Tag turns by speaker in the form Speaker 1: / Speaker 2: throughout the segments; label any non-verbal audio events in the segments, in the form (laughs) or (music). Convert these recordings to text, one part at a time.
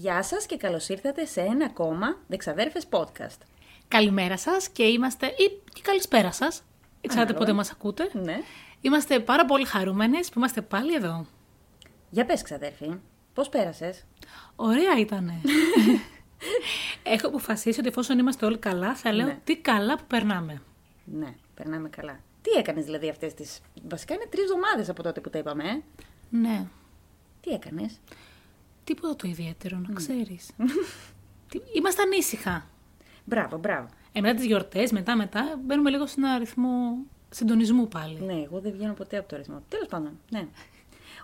Speaker 1: Γεια σας και καλώς ήρθατε σε ένα ακόμα Δεξαδέρφες podcast.
Speaker 2: Καλημέρα σας και είμαστε, ή και καλησπέρα σας, εξάρτητα πότε μας ακούτε.
Speaker 1: Ναι.
Speaker 2: Είμαστε πάρα πολύ χαρούμενες που είμαστε πάλι εδώ.
Speaker 1: Για πες ξαδέρφη, πώς πέρασες;
Speaker 2: Ωραία ήτανε. (laughs) (laughs) Έχω αποφασίσει ότι εφόσον είμαστε όλοι καλά, θα λέω
Speaker 1: Ναι.
Speaker 2: τι καλά που περνάμε.
Speaker 1: Ναι, περνάμε καλά. Τι έκανες δηλαδή αυτές τις... Βασικά είναι τρεις εβδομάδες από τότε που τα είπαμε, ε;
Speaker 2: Ναι,
Speaker 1: Τι έκανες;
Speaker 2: Τίποτα το ιδιαίτερο, να ξέρεις. (laughs) Τι- Είμαστε ανήσυχα.
Speaker 1: Μπράβο, μπράβο.
Speaker 2: Ε, μετά τις γιορτές, μετά μετά, μπαίνουμε λίγο σε ένα αριθμό συντονισμού πάλι.
Speaker 1: Ναι, εγώ δεν βγαίνω ποτέ από το ρυθμό. Τέλος πάντων, ναι.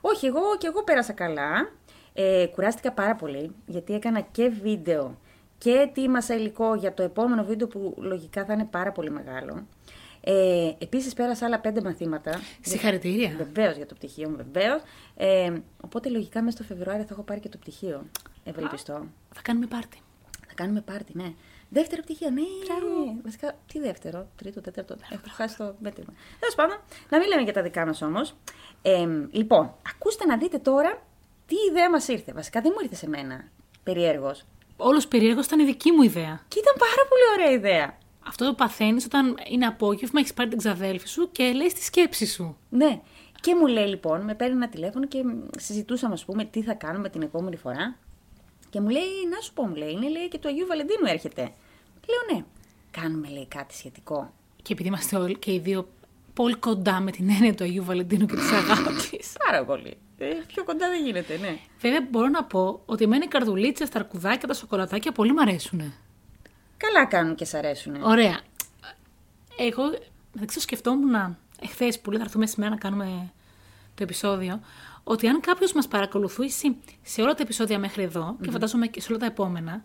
Speaker 1: Όχι, εγώ και εγώ πέρασα καλά. Ε, κουράστηκα πάρα πολύ, γιατί έκανα και βίντεο και ετοίμασα υλικό για το επόμενο βίντεο που λογικά θα είναι πάρα πολύ μεγάλο. Ε, επίσης πέρασα άλλα πέντε μαθήματα.
Speaker 2: Συγχαρητήρια.
Speaker 1: Βεβαίως για το πτυχίο μου, βεβαίως. Ε, οπότε λογικά μέσα στο Φεβρουάριο θα έχω πάρει και το πτυχίο. Ευελπιστώ.
Speaker 2: Θα κάνουμε πάρτι.
Speaker 1: Θα κάνουμε πάρτι, ναι. Δεύτερο πτυχίο, ναι. Βασικά, τι δεύτερο, τρίτο, τέταρτο. Έχω χάσει το μέτρημα. Τέλος πάντων, να μην λέμε για τα δικά μας όμως. Ε, λοιπόν, ακούστε να δείτε τώρα τι ιδέα μας ήρθε. Βασικά δεν μου ήρθε σε μένα. Περιέργως.
Speaker 2: Όλος περίεργος ήταν η δική μου ιδέα.
Speaker 1: Και ήταν πάρα πολύ ωραία ιδέα.
Speaker 2: Αυτό το παθαίνεις όταν είναι απόγευμα, έχεις πάρει την ξαδέλφη σου και λέει τη σκέψη σου.
Speaker 1: Ναι. Και μου λέει λοιπόν, με παίρνει ένα τηλέφωνο και συζητούσαμε, ας πούμε, τι θα κάνουμε την επόμενη φορά. Και μου λέει, να σου πω, μου λέει, είναι λέει, και του Αγίου Βαλεντίνου έρχεται. Λέω, ναι. Κάνουμε, λέει, κάτι σχετικό.
Speaker 2: Και επειδή είμαστε όλοι και οι δύο πολύ κοντά με την έννοια του Αγίου Βαλεντίνου και της αγάπης. (laughs)
Speaker 1: Πάρα πολύ. Ε, πιο κοντά δεν γίνεται, ναι.
Speaker 2: Βέβαια, μπορώ να πω ότι εμένα οι καρδουλίτσες, τα αρκουδάκια, τα σοκολατάκια πολύ μου αρέσουν.
Speaker 1: Καλά κάνουν και σ' αρέσουν.
Speaker 2: Ωραία. Εγώ, δεν ξέρω, σκεφτόμουν εχθές που λέει θα έρθουμε σήμερα να κάνουμε το επεισόδιο, ότι αν κάποιος μας παρακολουθήσει σε όλα τα επεισόδια μέχρι εδώ, και φαντάζομαι και σε όλα τα επόμενα,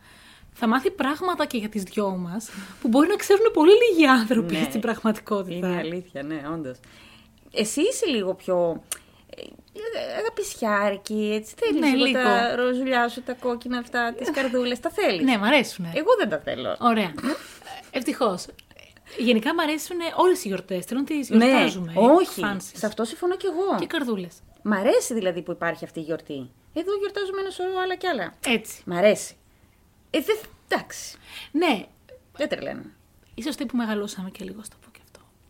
Speaker 2: θα μάθει πράγματα και για τις δυο μας που μπορεί να ξέρουν πολύ λίγοι άνθρωποι
Speaker 1: Ναι.
Speaker 2: στην πραγματικότητα.
Speaker 1: Είναι αλήθεια, ναι, όντως. Εσύ είσαι λίγο πιο ε, αγαπησιάρικη, έτσι. Θέλεις
Speaker 2: Ναι,
Speaker 1: λίγο,
Speaker 2: λίγο.
Speaker 1: τα ροζουλιά σου, τα κόκκινα αυτά, τις καρδούλες. Τα θέλεις.
Speaker 2: Ναι, μ' αρέσουν.
Speaker 1: Εγώ δεν τα θέλω.
Speaker 2: Ωραία. Ευτυχώς. Γενικά μ' αρέσουν όλες οι γιορτές. Θέλω να τις γιορτάζουμε.
Speaker 1: Ναι, όχι.
Speaker 2: Fancies.
Speaker 1: Σε αυτό συμφωνώ κι εγώ.
Speaker 2: Και καρδούλες.
Speaker 1: Μ' αρέσει δηλαδή που υπάρχει αυτή η γιορτή. Εδώ γιορτάζουμε ένα σωρό άλλα κι άλλα.
Speaker 2: Έτσι.
Speaker 1: Μ' αρέσει. Ε, δε, εντάξει.
Speaker 2: Ναι,
Speaker 1: Δεν τρελαίνω.
Speaker 2: ίσως που μεγαλώσαμε και λίγο στο πω και αυτό.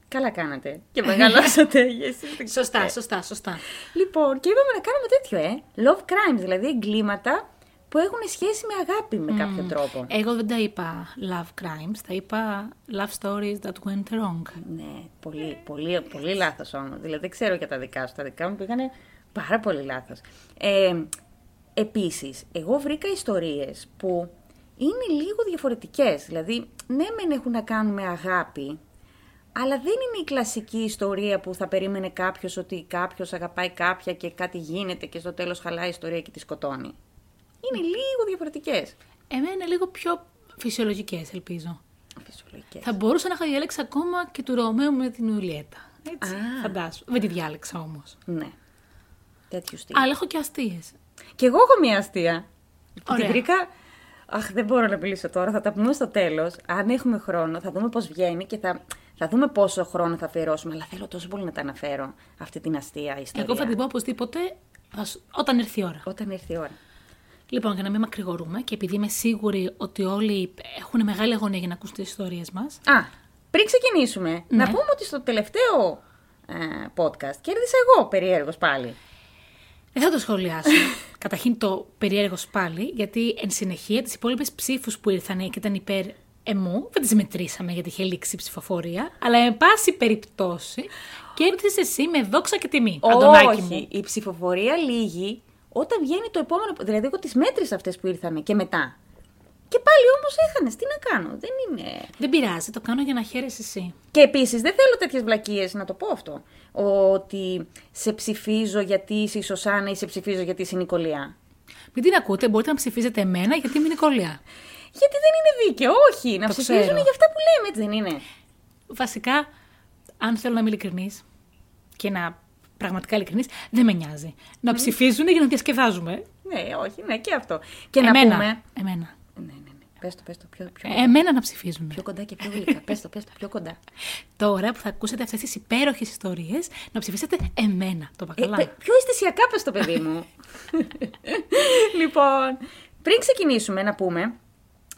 Speaker 1: Καλά κάνατε. Και μεγαλώσατε. (laughs) εσείς δεν
Speaker 2: Σωστά,
Speaker 1: ξέρετε.
Speaker 2: σωστά, σωστά.
Speaker 1: Λοιπόν, και είπαμε να κάνουμε τέτοιο, ε. Love crimes, δηλαδή εγκλήματα που έχουν σχέση με αγάπη με κάποιο τρόπο.
Speaker 2: Εγώ δεν τα είπα love crimes, τα είπα love stories that went wrong.
Speaker 1: Ναι, πολύ, πολύ, πολύ λάθος όμως. Δηλαδή δεν ξέρω για τα δικά σου. Τα δικά μου πήγανε πάρα πολύ λάθος. Ε, επίσης, εγώ βρήκα ιστορίες που είναι λίγο διαφορετικές. Δηλαδή, ναι μεν έχουν να κάνουν με αγάπη, αλλά δεν είναι η κλασική ιστορία που θα περίμενε κάποιος ότι κάποιος αγαπάει κάποια και κάτι γίνεται και στο τέλος χαλάει η ιστορία και τη σκοτώνει. Είναι λίγο διαφορετικές.
Speaker 2: Εμένα είναι λίγο πιο φυσιολογικές, ελπίζω.
Speaker 1: Φυσιολογικές.
Speaker 2: Θα μπορούσα να είχα διάλεξει ακόμα και του Ρωμαίου με την Ιουλιέτα. Έτσι,
Speaker 1: Α.
Speaker 2: φαντάσου. Δεν τη διάλεξα όμως.
Speaker 1: Ναι. Τέτοιου στυλ.
Speaker 2: Αλλά έχω και αστείες.
Speaker 1: Και εγώ έχω μια αστεία. Που την
Speaker 2: Ωραία.
Speaker 1: βρήκα. Αχ, δεν μπορώ να μιλήσω τώρα. Θα τα πούμε στο τέλος. Αν έχουμε χρόνο, θα δούμε πώς βγαίνει και θα, θα δούμε πόσο χρόνο θα αφιερώσουμε. Αλλά θέλω τόσο πολύ να τα αναφέρω αυτή την αστεία ιστορία.
Speaker 2: Εγώ θα την πω οπωσδήποτε θα σου- όταν έρθει η ώρα.
Speaker 1: Όταν έρθει η ώρα.
Speaker 2: Λοιπόν, για να μην μακρηγορούμε και επειδή είμαι σίγουρη ότι όλοι έχουν μεγάλη αγωνία για να ακούσουν τις ιστορίες μας.
Speaker 1: Α, πριν ξεκινήσουμε, να
Speaker 2: Ναι.
Speaker 1: πούμε ότι στο τελευταίο ε, podcast κέρδισα εγώ περιέργως πάλι.
Speaker 2: Δεν θα το σχολιάσω. (laughs) Καταρχήν το περίεργο πάλι, γιατί εν συνεχεία τις υπόλοιπες ψήφους που ήρθαν και ήταν υπέρ εμού, δεν τις μετρήσαμε γιατί είχε λήξει η ψηφοφορία. Αλλά εν πάση περιπτώσει, κέρδισε εσύ με δόξα και τιμή. Αντωνάκη μου.
Speaker 1: Όχι, η ψηφοφορία λύγει όταν βγαίνει το επόμενο. Δηλαδή, εγώ τις μέτρησα αυτές που ήρθαν και μετά. Και πάλι όμως έχανες. Τι να κάνω. Δεν είναι.
Speaker 2: Δεν πειράζει, το κάνω για να χαίρεσαι εσύ.
Speaker 1: Και επίσης δεν θέλω τέτοιες βλακίες να το πω αυτό. Ότι σε ψηφίζω γιατί είσαι η Σωσάνα ή σε ψηφίζω γιατί είσαι η Νικολία.
Speaker 2: Μην την ακούτε, μπορείτε να ψηφίζετε εμένα γιατί είμαι Νικολία.
Speaker 1: Γιατί δεν είναι δίκαιο, όχι. Να
Speaker 2: Το
Speaker 1: ψηφίζουν
Speaker 2: ξέρω.
Speaker 1: για αυτά που λέμε, έτσι δεν είναι.
Speaker 2: Βασικά, αν θέλω να είμαι ειλικρινής και να πραγματικά ειλικρινής, δεν με νοιάζει. Να ψηφίζουν για να διασκεδάζουμε.
Speaker 1: Ναι, όχι, ναι, και αυτό. Και
Speaker 2: εμένα.
Speaker 1: να πούμε.
Speaker 2: Εμένα.
Speaker 1: Ναι, ναι, ναι. Πες το, πες το. Πιο, πιο,
Speaker 2: Εμένα να ψηφίζουν.
Speaker 1: πιο κοντά και πιο γλυκά. πες το, πες το, πιο κοντά.
Speaker 2: Τώρα που θα ακούσετε αυτές τις υπέροχες ιστορίες, να ψηφίσετε εμένα, το
Speaker 1: Ε,
Speaker 2: μπακαλά.
Speaker 1: παι- πιο αισθησιακά πες το παιδί μου. (laughs) λοιπόν, Πριν ξεκινήσουμε να πούμε,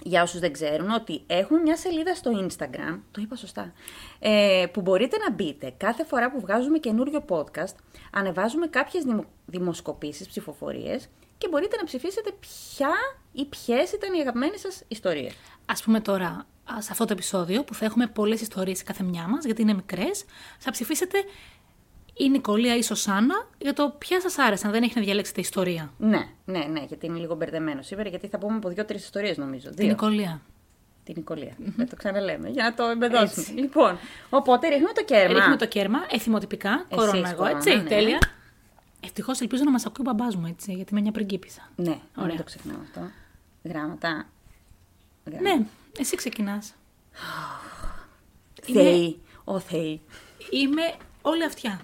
Speaker 1: για όσους δεν ξέρουν, ότι έχουν μια σελίδα στο Instagram, το είπα σωστά, ε, που μπορείτε να μπείτε κάθε φορά που βγάζουμε καινούριο podcast, ανεβάζουμε κάποιες δημο, δημοσκοπήσεις, ψηφοφορίες και μπορείτε να ψηφίσετε ποια ή ποιες ήταν οι αγαπημένες σας ιστορίες.
Speaker 2: Ας πούμε τώρα, α, σε αυτό το επεισόδιο που θα έχουμε πολλές ιστορίες κάθε μια μας, γιατί είναι μικρές, θα ψηφίσετε η Νικολία ή η Σωσάνα για το ποια σας άρεσαν, δεν έχει να διαλέξετε ιστορία.
Speaker 1: Ναι, ναι, ναι, γιατί είναι λίγο μπερδεμένο σήμερα, γιατί θα πούμε από δύο-τρεις ιστορίες νομίζω.
Speaker 2: Την
Speaker 1: Δύο.
Speaker 2: Νικολία.
Speaker 1: Την νικολια Δεν το ξαναλέμε, για να το εμπεδώσουμε. Λοιπόν, οπότε ρίχνουμε το κέρμα.
Speaker 2: Ρίχνουμε το κέρμα, εθιμοτυπικά, κορώνα εγώ,
Speaker 1: κορώνα,
Speaker 2: έτσι,
Speaker 1: ναι.
Speaker 2: τέλεια. Ευτυχώς ελπίζω να μας ακούει ο μπαμπάς μου, έτσι, γιατί είμαι μια πριγκίπισσα.
Speaker 1: Ναι,
Speaker 2: Ωραία.
Speaker 1: μην το ξεχνάω αυτό. Γράμματα. Γράμματα.
Speaker 2: Ναι, εσύ ξεκινάς.
Speaker 1: Θεοί. Ο Θεοί.
Speaker 2: Είμαι όλη αυτιά.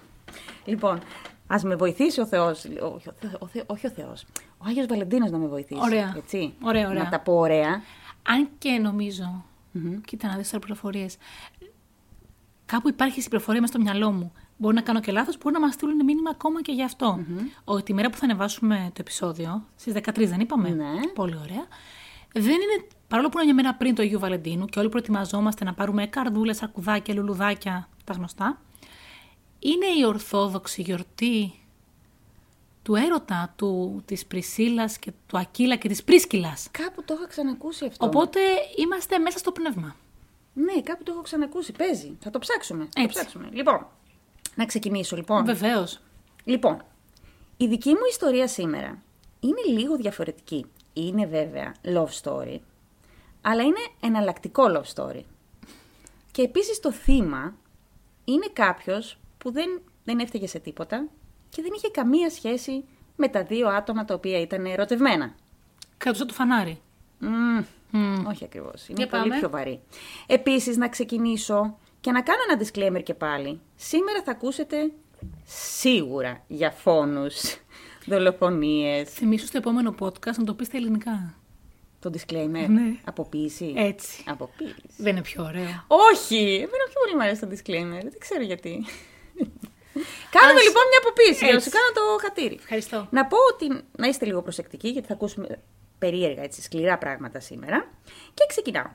Speaker 1: Λοιπόν, ας με βοηθήσει ο Θεός. Όχι, ο Θε- ο Θε- όχι ο Θεός. Ο Άγιος Βαλεντίνο να με βοηθήσει.
Speaker 2: Ωραία.
Speaker 1: Έτσι.
Speaker 2: Ωραία, ωραία.
Speaker 1: Να τα πω ωραία.
Speaker 2: Αν και νομιζω κοίτα να δεις τώρα πληροφορίες, κάπου υπάρχει στην πληροφορία μέσα στο μυαλό μου. Μπορεί να κάνω και λάθος, μπορεί να μας στείλουν μήνυμα ακόμα και γι' αυτό. Ότι τη μέρα που θα ανεβάσουμε το επεισόδιο, στις 13 δεν είπαμε;
Speaker 1: Ναι.
Speaker 2: Πολύ ωραία. Δεν είναι, παρόλο που είναι μια μέρα πριν το Αγίου Βαλεντίνου και όλοι προετοιμαζόμαστε να πάρουμε καρδούλες, αρκουδάκια, λουλουδάκια, τα γνωστά, είναι η ορθόδοξη γιορτή του έρωτα του, της Πρισίλας και του Ακύλα και της Πρίσκυλας.
Speaker 1: Κάπου το είχα ξανακούσει αυτό.
Speaker 2: Οπότε είμαστε μέσα στο πνεύμα.
Speaker 1: Ναι, κάπου το έχω ξανακούσει. Παίζει. Θα το ψάξουμε. Θα το
Speaker 2: Έτσι.
Speaker 1: ψάξουμε. Λοιπόν, να ξεκινήσω λοιπόν.
Speaker 2: Βεβαίως.
Speaker 1: Λοιπόν, η δική μου ιστορία σήμερα είναι λίγο διαφορετική. Είναι βέβαια love story, αλλά είναι εναλλακτικό love story. Και επίσης το θύμα είναι κάποιος που δεν, δεν έφταιγε σε τίποτα και δεν είχε καμία σχέση με τα δύο άτομα τα οποία ήταν ερωτευμένα.
Speaker 2: Κρατούσα το φανάρι.
Speaker 1: Μμμ,
Speaker 2: Μμ.
Speaker 1: όχι ακριβώς. Είναι
Speaker 2: Για
Speaker 1: πολύ
Speaker 2: πάμε.
Speaker 1: πιο βαρύ. Επίσης, να ξεκινήσω και να κάνω ένα disclaimer και πάλι. Σήμερα θα ακούσετε σίγουρα για φόνους, (laughs) δολοφονίες.
Speaker 2: Θυμήσου στο επόμενο podcast να το πεις στα ελληνικά.
Speaker 1: Το disclaimer.
Speaker 2: Ναι.
Speaker 1: Αποποίηση.
Speaker 2: Έτσι.
Speaker 1: Αποποίηση.
Speaker 2: Δεν είναι πιο ωραίο.
Speaker 1: Όχι! Εμένα πιο πολύ μου αρέσει το disclaimer. Δεν ξέρω γιατί. Κάνουμε
Speaker 2: Ας-
Speaker 1: λοιπόν μια αποποίηση για να
Speaker 2: Έτσι.
Speaker 1: σου κάνω το χατήρι.
Speaker 2: Ευχαριστώ.
Speaker 1: Να πω ότι να είστε λίγο προσεκτικοί γιατί θα ακούσουμε περίεργα έτσι, σκληρά πράγματα σήμερα. Και ξεκινάω.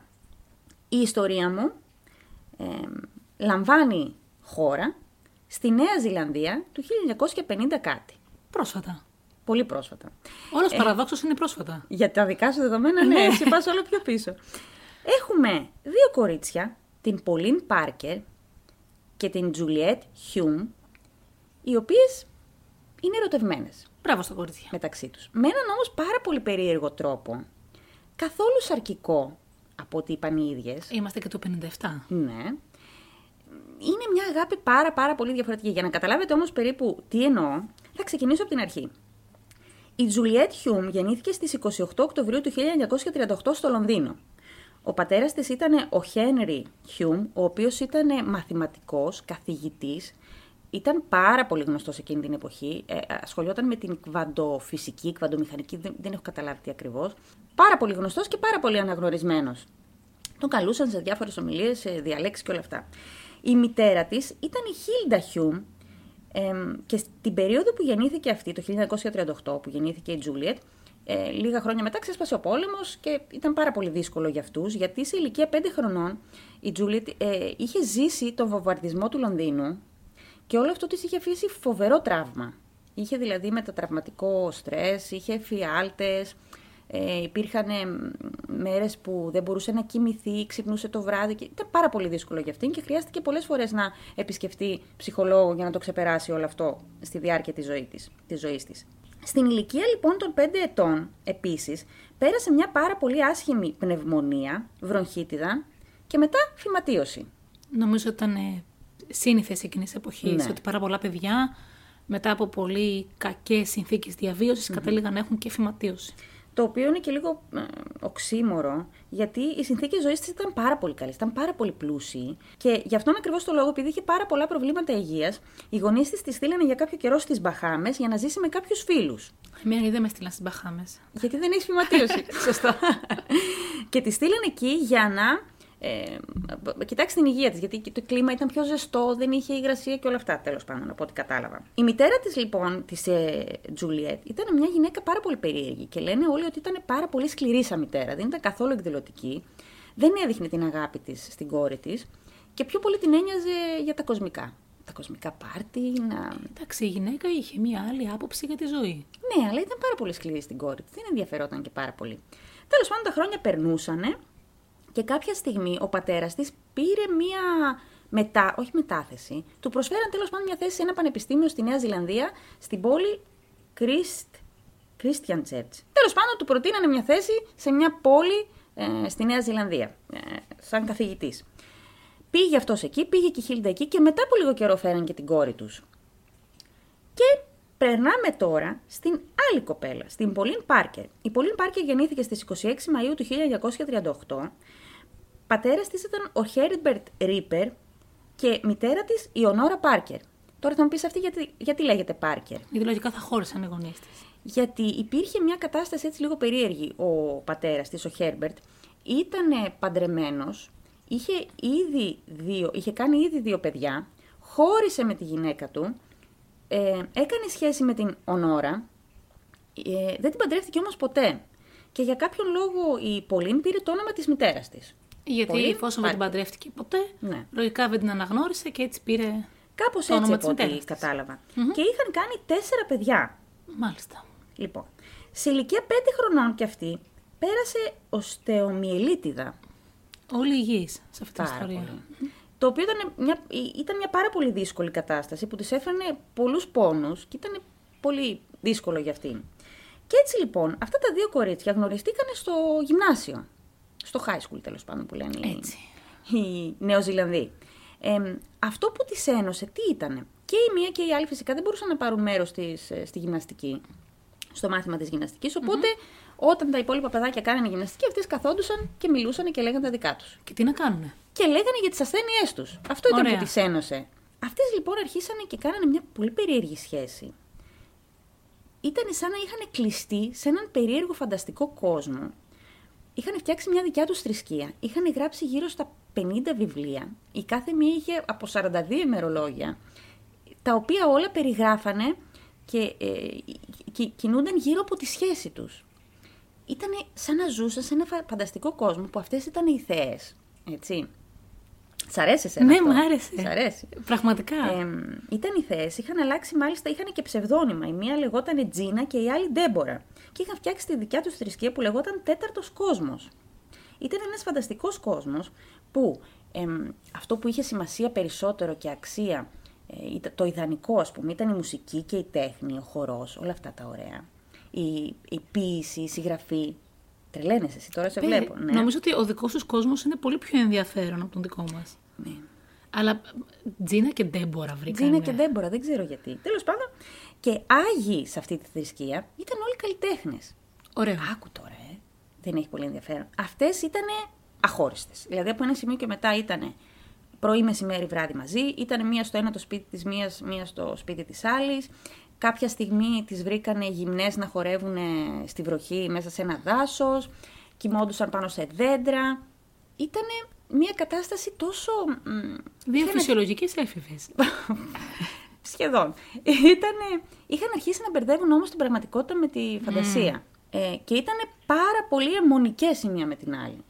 Speaker 1: Η ιστορία μου ε, λαμβάνει χώρα στη Νέα Ζηλανδία του 1950 κάτι.
Speaker 2: Πρόσφατα.
Speaker 1: Πολύ πρόσφατα.
Speaker 2: Όλος ε... παραδόξως είναι πρόσφατα.
Speaker 1: Για τα δικά σου δεδομένα, ναι,
Speaker 2: Ναι.
Speaker 1: εσύ πας όλο πιο πίσω. Έχουμε δύο κορίτσια, την Πολίν Πάρκερ και την Τζουλιέτ Χιούμ, οι οποίες είναι ερωτευμένες
Speaker 2: Μπράβο στα κορίτσια.
Speaker 1: μεταξύ τους. Με έναν όμως πάρα πολύ περίεργο τρόπο, καθόλου σαρκικό από ό,τι είπαν οι ίδιες.
Speaker 2: Είμαστε και το 57.
Speaker 1: Ναι. Είναι μια αγάπη πάρα πάρα πολύ διαφορετική. Για να καταλάβετε όμως περίπου τι εννοώ, θα ξεκινήσω από την αρχή. Η Τζουλιέτ Χιούμ γεννήθηκε στις 28 Οκτωβρίου του 1938 στο Λονδίνο. Ο πατέρας της ήταν ο Χένρι Χιούμ, ο οποίος ήταν μαθηματικός, καθηγητής, ήταν πάρα πολύ γνωστός εκείνη την εποχή, ε, ασχολιόταν με την κβαντοφυσική, κβαντομηχανική, δεν, δεν έχω καταλάβει τι ακριβώς. Πάρα πολύ γνωστός και πάρα πολύ αναγνωρισμένος. Τον καλούσαν σε διάφορες ομιλίες, σε διαλέξεις και όλα αυτά. Η μητέρα της ήταν η Χίλντα Χιούμ εμ, και στην περίοδο που γεννήθηκε αυτή, το 1938 που γεννήθηκε η Τζούλιετ, ε, λίγα χρόνια μετά ξέσπασε ο πόλεμος και ήταν πάρα πολύ δύσκολο για αυτούς, γιατί σε ηλικία 5 χρονών η Τζούλιετ ε, είχε ζήσει τον βομβαρδισμό του Λονδίνου και όλο αυτό της είχε αφήσει φοβερό τραύμα. Είχε δηλαδή μετατραυματικό στρες, είχε φιάλτες, ε, υπήρχαν ε, μέρες που δεν μπορούσε να κοιμηθεί, ξυπνούσε το βράδυ και ήταν πάρα πολύ δύσκολο για αυτήν και χρειάστηκε πολλές φορές να επισκεφτεί ψυχολόγο για να το ξεπεράσει όλο αυτό στη διάρκεια της, ζωή της, της ζωής της. Στην ηλικία λοιπόν των 5 ετών επίσης πέρασε μια πάρα πολύ άσχημη πνευμονία, βρονχίτιδα και μετά φυματίωση.
Speaker 2: Νομίζω ότι ήταν ε, σύνηθες εκείνης της εποχής
Speaker 1: Ναι.
Speaker 2: ότι πάρα πολλά παιδιά μετά από πολύ κακές συνθήκες διαβίωσης κατέληγαν να έχουν και φυματίωση.
Speaker 1: Το οποίο είναι και λίγο ε, οξύμορο, γιατί οι συνθήκε ζωής της ήταν πάρα πολύ καλέ, ήταν πάρα πολύ πλούσιοι. Και γι' αυτόν ακριβώς το λόγο, επειδή είχε πάρα πολλά προβλήματα υγείας, οι γονείς της τη στείλανε για κάποιο καιρό στις Μπαχάμες για να ζήσει με κάποιους φίλους.
Speaker 2: Εμένα γιατί δεν με στείλαν στις Μπαχάμες.
Speaker 1: Γιατί δεν έχει φυματίωση. (laughs)
Speaker 2: Σωστά.
Speaker 1: και τη στείλανε εκεί για να ε, κοιτάξει την υγεία της, γιατί το κλίμα ήταν πιο ζεστό, δεν είχε υγρασία και όλα αυτά, τέλος πάντων, από ό,τι κατάλαβα. Η μητέρα της, λοιπόν, της ε, Τζουλιέτ, ήταν μια γυναίκα πάρα πολύ περίεργη και λένε όλοι ότι ήταν πάρα πολύ σκληρή σαν μητέρα. Δεν ήταν καθόλου εκδηλωτική, δεν έδειχνε την αγάπη της στην κόρη της και πιο πολύ την ένοιαζε για τα κοσμικά. Τα κοσμικά πάρτι, να.
Speaker 2: Εντάξει, η γυναίκα είχε μια άλλη άποψη για τη ζωή.
Speaker 1: Ναι, αλλά ήταν πάρα πολύ σκληρή στην κόρη της. Δεν ενδιαφερόταν και πάρα πολύ. Τέλος πάντων, τα χρόνια περνούσανε και κάποια στιγμή ο πατέρας της πήρε μία μετα... όχι μετάθεση, του προσφέραν τέλος πάντων μια θέση σε ένα πανεπιστήμιο στη Νέα Ζηλανδία, στην πόλη Christ... Christian Church. Τέλος πάντων, του προτείνανε μια θέση σε μια πόλη ε, στη Νέα Ζηλανδία, ε, σαν καθηγητής. Πήγε αυτός εκεί, πήγε και η Χίλντα εκεί και μετά από λίγο καιρό φέραν και την κόρη τους. Και περνάμε τώρα στην άλλη κοπέλα, στην Πολίν Πάρκερ. Η Πολίν Πάρκερ γεννήθηκε στις 26 Μαΐου του 1938 Πατέρας της ήταν ο Χέριμπερτ Ρίπερ και μητέρα της η Ονόρα Πάρκερ. Τώρα θα μου πεις αυτή γιατί, γιατί λέγεται Πάρκερ.
Speaker 2: Γιατί λογικά θα χώρισαν οι γονείς της.
Speaker 1: Γιατί υπήρχε μια κατάσταση έτσι λίγο περίεργη. Ο πατέρας της, ο Χέρμπερτ, ήταν παντρεμένος, είχε, ήδη δύο, είχε κάνει ήδη δύο παιδιά, χώρισε με τη γυναίκα του, ε, έκανε σχέση με την Ονόρα, ε, δεν την παντρεύτηκε όμως ποτέ. Και για κάποιον λόγο η Πολύν πήρε το όνομα της μητέρας της.
Speaker 2: Γιατί
Speaker 1: Πολύ
Speaker 2: εφόσον δεν την
Speaker 1: πάρτι.
Speaker 2: παντρεύτηκε ποτέ,
Speaker 1: Ναι.
Speaker 2: λογικά δεν την αναγνώρισε και έτσι πήρε.
Speaker 1: Κάπως
Speaker 2: Το
Speaker 1: έτσι
Speaker 2: όνομα
Speaker 1: από
Speaker 2: της
Speaker 1: ό,τι
Speaker 2: μητέρας της.
Speaker 1: κατάλαβα. Και είχαν κάνει τέσσερα παιδιά.
Speaker 2: Μάλιστα.
Speaker 1: Λοιπόν, σε ηλικία πέντε χρονών κι αυτή πέρασε οστεομιελίτιδα.
Speaker 2: Όλοι υγιείς σε αυτή την
Speaker 1: Πάρα
Speaker 2: ιστορία.
Speaker 1: πολύ. Το οποίο ήταν μια, ήταν μια πάρα πολύ δύσκολη κατάσταση που της έφερνε πολλούς πόνους και ήταν πολύ δύσκολο για αυτήν. Και έτσι λοιπόν, αυτά τα δύο κορίτσια γνωριστήκανε στο γυμνάσιο. Στο high school τέλος πάντων που λένε οι-
Speaker 2: Έτσι.
Speaker 1: οι Νεοζηλανδοί. Ε, αυτό που τις ένωσε τι ήτανε; Και η μία και η άλλη φυσικά δεν μπορούσαν να πάρουν μέρος της, ε, στη γυμναστική, στο μάθημα της γυμναστικής, οπότε όταν τα υπόλοιπα παιδάκια κάνανε γυμναστική, αυτές καθόντουσαν και μιλούσαν και λέγανε τα δικά τους
Speaker 2: Και τι να κάνουνε;
Speaker 1: και λέγανε για τις ασθένειές τους. Αυτό ήταν
Speaker 2: Ωραία.
Speaker 1: που τις ένωσε. Αυτές λοιπόν αρχίσανε και κάνανε μια πολύ περίεργη σχέση. Ήταν σαν να είχαν κλειστεί σε έναν περίεργο φανταστικό κόσμο. Είχαν φτιάξει μια δικιά τους θρησκεία. Είχαν γράψει γύρω στα 50 βιβλία. Η κάθε μία είχε από 42 ημερολόγια, τα οποία όλα περιγράφανε και ε, κι- κινούνταν γύρω από τη σχέση τους. Ήταν σαν να ζούσαν σε ένα φα- φανταστικό κόσμο που αυτές ήταν οι θεές. Έτσι. Σ' αρέσει εσένα
Speaker 2: Ναι,
Speaker 1: αυτό;
Speaker 2: μου άρεσε.
Speaker 1: Σ' αρέσει;
Speaker 2: Πραγματικά.
Speaker 1: Εμ, ήταν οι θεές, είχαν αλλάξει μάλιστα, είχαν και ψευδόνυμα. Η μία λεγόταν Τζίνα και η άλλη Ντέμπορα. Και είχαν φτιάξει τη δικιά τους θρησκεία που λεγόταν Τέταρτος Κόσμος. Ήταν ένας φανταστικός κόσμος που εμ, αυτό που είχε σημασία περισσότερο και αξία, ε, ήταν- το ιδανικό ας πούμε, ήταν η μουσική και η τέχνη, ο χορός, όλα αυτά τα ωραία. Η, η ποίηση, η συγγραφή. Τρελαίνεσαι εσύ, τώρα σε
Speaker 2: Ε,
Speaker 1: βλέπω. Ναι.
Speaker 2: Νομίζω ότι ο δικός σου κόσμος είναι πολύ πιο ενδιαφέρον από τον δικό μας.
Speaker 1: Ναι.
Speaker 2: Αλλά Τζίνα και Ντέμπορα βρήκαν.
Speaker 1: Τζίνα και Ντέμπορα, δεν ξέρω γιατί. Τέλος πάντων, και άγιοι σε αυτή τη θρησκεία ήταν όλοι καλλιτέχνες.
Speaker 2: Ωραίο.
Speaker 1: Άκου τώρα, ε. Δεν έχει πολύ ενδιαφέρον. Αυτές ήταν αχώριστες. Δηλαδή από ένα σημείο και μετά ήταν πρωί, μεσημέρι, βράδυ μαζί. Ήταν μία στο ένα το σπίτι της, μίας, μία στο σπίτι της άλλης. Κάποια στιγμή τις βρήκανε γυμνές να χορεύουν στη βροχή μέσα σε ένα δάσος. Κοιμόντουσαν πάνω σε δέντρα. Ήταν μια κατάσταση τόσο... μ,
Speaker 2: Δύο
Speaker 1: είχαν-
Speaker 2: φυσιολογικές έφηβες. (laughs)
Speaker 1: Σχεδόν. (laughs) Ήτανε, είχαν αρχίσει να μπερδεύουν όμως την πραγματικότητα με τη φαντασία. Ε, και ήταν πάρα πολύ αιμονικές η μία με την άλλη.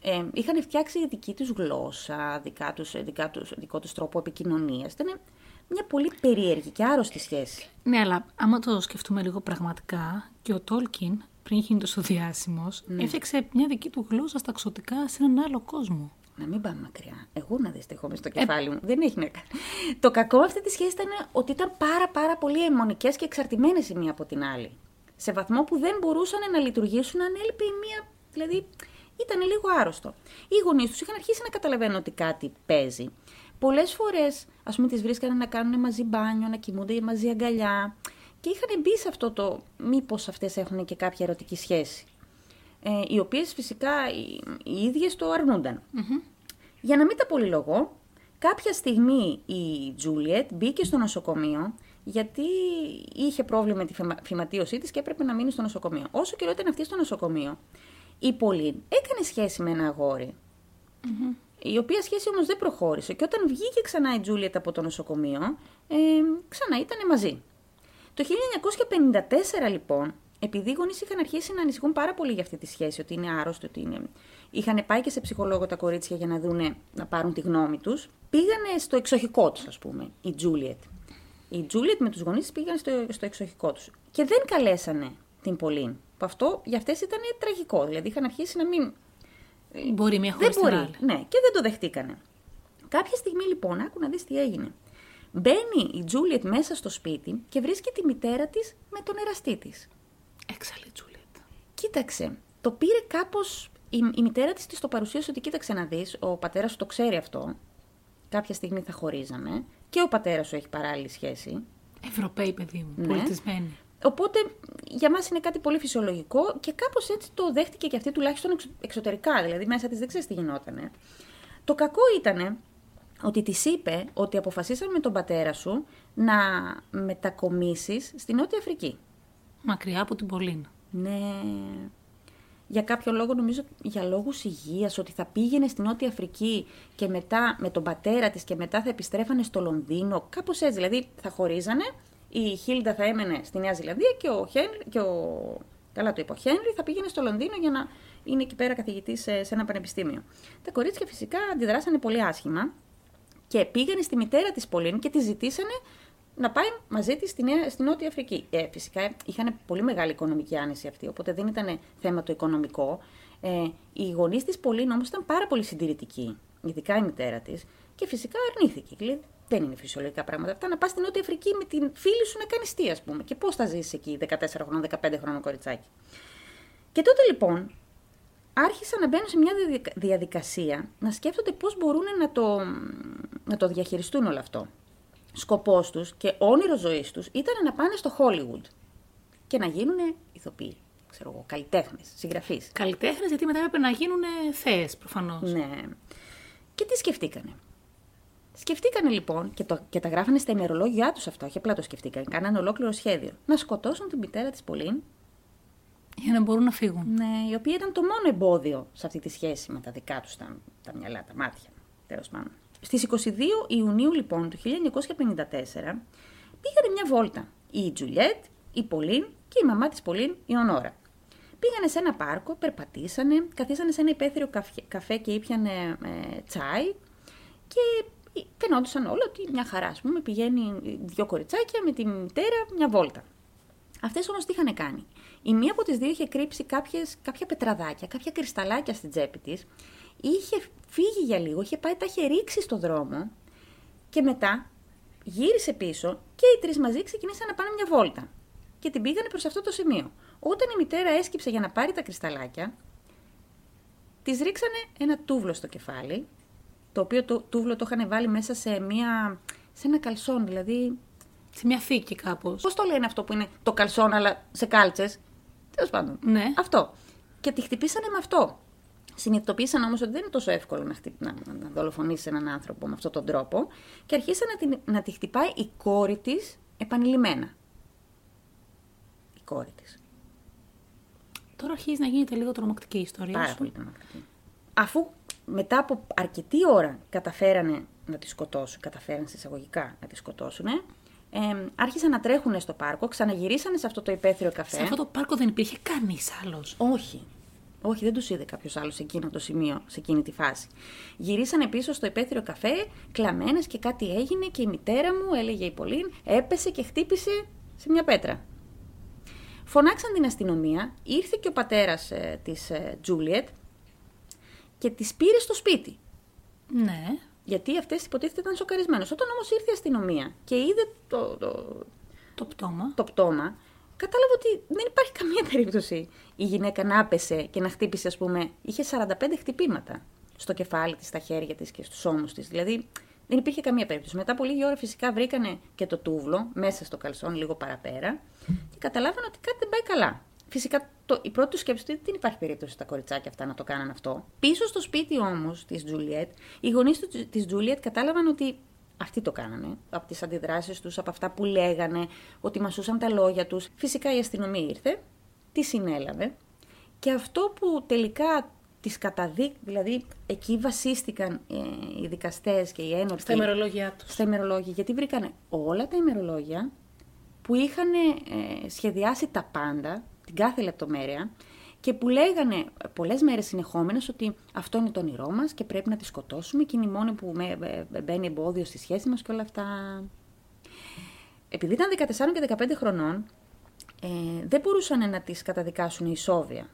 Speaker 1: Ε, είχαν φτιάξει δική τους γλώσσα, δικά τους, δικά τους, δικό τους τρόπο επικοινωνίας. Ήταν μια πολύ περίεργη και άρρωστη σχέση.
Speaker 2: ναι, αλλά άμα το σκεφτούμε λίγο πραγματικά, και ο Τόλκιν, πριν γίνει τόσο διάσημος,
Speaker 1: Ναι.
Speaker 2: έφτιαξε μια δική του γλώσσα στα ξωτικά σε έναν άλλο κόσμο.
Speaker 1: Να μην πάμε μακριά. Εγώ να δεις τι έχω μες στο κεφάλι μου. Δεν έχει να κάνει. Το κακό αυτή τη σχέση ήταν ότι ήταν πάρα πάρα πολύ αιμονικές και εξαρτημένες η μία από την άλλη. Σε βαθμό που δεν μπορούσαν να λειτουργήσουν αν έλειπε η μία. Δηλαδή ήταν λίγο άρρωστο. Οι γονείς τους είχαν αρχίσει να καταλαβαίνουν ότι κάτι παίζει. Πολλές φορές, ας πούμε, τις βρίσκανε να κάνουν μαζί μπάνιο, να κοιμούνται μαζί αγκαλιά. Και είχαν μπει σε αυτό το μήπως αυτές έχουν και κάποια ερωτική σχέση. Ε, οι οποίες φυσικά οι, οι ίδιες το αρνούνταν. Για να μην τα πολυλογώ, κάποια στιγμή η Τζούλιετ μπήκε στο νοσοκομείο γιατί είχε πρόβλημα με τη φυμα- φυματίωσή της και έπρεπε να μείνει στο νοσοκομείο. Όσο καιρό ήταν αυτή στο νοσοκομείο, η Πολύν έκανε σχέση με ένα αγόρι. Η οποία σχέση όμως δεν προχώρησε και όταν βγήκε ξανά η Τζούλιετ από το νοσοκομείο, ε, ξανά ήταν μαζί. Το 1954 λοιπόν, επειδή οι γονείς είχαν αρχίσει να ανησυχούν πάρα πολύ για αυτή τη σχέση, ότι είναι άρρωστο, ότι είναι... Είχαν πάει και σε ψυχολόγο τα κορίτσια για να δούνε, να πάρουν τη γνώμη τους. Πήγανε στο εξοχικό τους, ας πούμε, η Τζούλιετ. Η Τζούλιετ με τους γονείς πήγαν στο, στο εξοχικό τους. Και δεν καλέσανε την Πολύν. Που αυτό για αυτές ήταν τραγικό. Δηλαδή είχαν αρχίσει να μην
Speaker 2: Μπορεί μια χώρα
Speaker 1: δεν μπορεί. Ναι, και δεν το δεχτήκανε. Κάποια στιγμή λοιπόν, άκου να δεις τι έγινε. Μπαίνει η Τζούλιετ μέσα στο σπίτι και βρίσκει τη μητέρα της με τον εραστή της.
Speaker 2: Έξαλλη Τζούλιετ.
Speaker 1: Κοίταξε, το πήρε κάπως. Η, η μητέρα της της το παρουσίασε ότι κοίταξε να δεις, ο πατέρας σου το ξέρει αυτό. Κάποια στιγμή θα χωρίζαμε. Και ο πατέρας σου έχει παράλληλη σχέση.
Speaker 2: Ευρωπαίοι, παιδί μου.
Speaker 1: Ναι.
Speaker 2: Πολιτισμένοι.
Speaker 1: Οπότε για μας είναι κάτι πολύ φυσιολογικό και κάπως έτσι το δέχτηκε και αυτή τουλάχιστον εξ- εξωτερικά, δηλαδή μέσα της δεν ξέρεις τι γινότανε. Το κακό ήταν ότι της είπε ότι αποφασίσαμε με τον πατέρα σου να μετακομίσεις στη Νότια Αφρική.
Speaker 2: Μακριά από την Πολύν.
Speaker 1: Ναι. Για κάποιο λόγο, νομίζω για λόγους υγείας, ότι θα πήγαινε στη Νότια Αφρική και μετά με τον πατέρα της και μετά θα επιστρέφανε στο Λονδίνο. Κάπως έτσι, δηλαδή θα χωρίζανε, η Χίλντα θα έμενε στη Νέα Ζηλανδία και ο Χένρι, και ο... καλά το είπε, ο Χένρι θα πήγαινε στο Λονδίνο για να είναι εκεί πέρα καθηγητής σε, σε ένα πανεπιστήμιο. Τα κορίτσια φυσικά αντιδράσανε πολύ άσχημα και πήγανε στη μητέρα της Πολύν και τη ζητήσανε να πάει μαζί της στη, Νέα- στη Νότια Αφρική. Ε, φυσικά είχαν πολύ μεγάλη οικονομική άνεση αυτή, οπότε δεν ήταν θέμα το οικονομικό. Ε, οι γονείς της Πολύν όμως ήταν πάρα πολύ συντηρητικοί, ειδικά η μητέρα της, και φυσικά αρνήθηκε. Λέει, δεν είναι φυσιολογικά πράγματα αυτά να πας στη Νότια Αφρική με την φίλη σου να κάνεις τι, ας πούμε. Και πώς θα ζήσει εκεί 14 χρόνων, 15 χρόνων κοριτσάκι. Και τότε λοιπόν άρχισαν να μπαίνουν σε μια διαδικα- διαδικασία να σκέφτονται πώς μπορούν να το, να το διαχειριστούν όλο αυτό. Σκοπός τους και όνειρο ζωής τους ήταν να πάνε στο Hollywood και να γίνουν ηθοποιοί, ξέρω εγώ, καλλιτέχνες, συγγραφείς.
Speaker 2: Καλλιτέχνες, γιατί μετά έπρεπε να γίνουν θείε προφανώς.
Speaker 1: Ναι. Και τι σκεφτήκανε; Σκεφτήκανε λοιπόν, και, το, και τα γράφανε στα ημερολόγια τους αυτό, όχι απλά το σκεφτήκανε, κάνανε ολόκληρο σχέδιο, να σκοτώσουν την μητέρα της Πολύν
Speaker 2: Για να μπορούν να φύγουν.
Speaker 1: Ναι, η οποία ήταν το μόνο εμπόδιο σε αυτή τη σχέση με τα δικά τους τα, τα μυαλά, τα μάτια. Τέλος πάντων. Στις 22 Ιουνίου λοιπόν του 1954 πήγανε μια βόλτα η Τζουλιέτ, η Πολύν και η μαμά της Πολύν, η Ονόρα. Πήγανε σε ένα πάρκο, περπατήσανε, καθίσανε σε ένα υπαίθριο καφέ, καφέ και ήπιανε ε, τσάι και φαινόντουσαν όλα ότι μια χαρά, ας πούμε, πηγαίνει δυο κοριτσάκια με τη μητέρα μια βόλτα. Αυτές όμως τι είχαν κάνει. Η μία από τις δύο είχε κρύψει κάποιες, κάποια πετραδάκια, κάποια κρυσταλάκια στην τσέπη της. Είχε φύγει για λίγο, είχε πάει, τα είχε ρίξει στο δρόμο και μετά γύρισε πίσω και οι τρεις μαζί ξεκινήσαν να πάνε μια βόλτα. Και την πήγανε προς αυτό το σημείο. Όταν η μητέρα έσκυψε για να πάρει τα κρυσταλάκια, της ρίξανε ένα τούβλο στο κεφάλι, το οποίο το τούβλο το είχαν βάλει μέσα σε, μια, σε ένα καλσόν, δηλαδή
Speaker 2: Σε μια θήκη κάπως.
Speaker 1: Πώς το λένε αυτό που είναι το καλσόν, αλλά σε κάλτσες; Τέλος πάντων.
Speaker 2: Ναι.
Speaker 1: Αυτό. Και τη χτυπήσανε με αυτό. Συνειδητοποίησαν όμως ότι δεν είναι τόσο εύκολο να, χτυ... να, να δολοφονήσεις έναν άνθρωπο με αυτόν τον τρόπο και αρχίσαν να, την... να τη χτυπάει η κόρη της επανειλημμένα. Η κόρη της.
Speaker 2: Τώρα αρχίζει να γίνεται λίγο τρομακτική η ιστορία
Speaker 1: Πάρα
Speaker 2: σου.
Speaker 1: πολύ τρομακτική. Αφού μετά από αρκετή ώρα καταφέρανε να τη σκοτώσουν, καταφέρανε εισαγωγικά να τη σκοτώσουν, ε, άρχισαν να τρέχουν στο πάρκο, ξαναγυρίσανε σε αυτό το υπαίθριο καφέ.
Speaker 2: Σε αυτό το πάρκο δεν υπήρχε κανείς άλλος.
Speaker 1: Όχι. Όχι, δεν τους είδε κάποιος άλλος σε εκείνο το σημείο, σε εκείνη τη φάση. Γυρίσανε πίσω στο υπαίθριο καφέ, κλαμμένες και κάτι έγινε και η μητέρα μου, έλεγε η Πολύν, έπεσε και χτύπησε σε μια πέτρα. Φωνάξαν την αστυνομία, ήρθε και ο πατέρας ε, της ε, Τζούλιετ και τη πήρε στο σπίτι.
Speaker 2: Ναι.
Speaker 1: Γιατί αυτές υποτίθεται ήταν σοκαρισμένες. Όταν όμως ήρθε η αστυνομία και είδε το, το,
Speaker 2: Το πτώμα.
Speaker 1: το πτώμα, κατάλαβε ότι δεν υπάρχει καμία περίπτωση η γυναίκα να άπεσε και να χτύπησε, ας πούμε, είχε 45 χτυπήματα στο κεφάλι της, στα χέρια της και στους ώμους της. Δηλαδή δεν υπήρχε καμία περίπτωση. Μετά από λίγη ώρα φυσικά βρήκανε και το τούβλο μέσα στο καλσόν λίγο παραπέρα και καταλάβανε ότι κάτι δεν πάει καλά. Φυσικά το, η πρώτη του σκέψη ήταν ότι δεν υπάρχει περίπτωση τα κοριτσάκια αυτά να το κάνουν αυτό. Πίσω στο σπίτι όμως της Τζουλιέτ, οι γονείς της Τζουλιέτ κατάλαβαν ότι αυτοί το κάνανε. Από τις αντιδράσεις τους, από αυτά που λέγανε, ότι μασούσαν τα λόγια τους. Φυσικά η αστυνομία ήρθε, τη συνέλαβε και αυτό που τελικά τις καταδίκ, δηλαδή εκεί βασίστηκαν ε, οι δικαστές και οι ένορκοι.
Speaker 2: Στα ημερολόγια τους.
Speaker 1: Στα ημερολόγια, γιατί βρήκανε όλα τα ημερολόγια που είχαν ε, σχεδιάσει τα πάντα, την κάθε λεπτομέρεια, και που λέγανε πολλές μέρες συνεχόμενες ότι αυτό είναι το όνειρό μας και πρέπει να τη σκοτώσουμε και είναι η μόνη που με, ε, μπαίνει εμπόδιο στη σχέση μας και όλα αυτά. Επειδή ήταν 14 και 15 χρονών, ε, δεν μπορούσαν να τις καταδικάσουν οι Σόβια.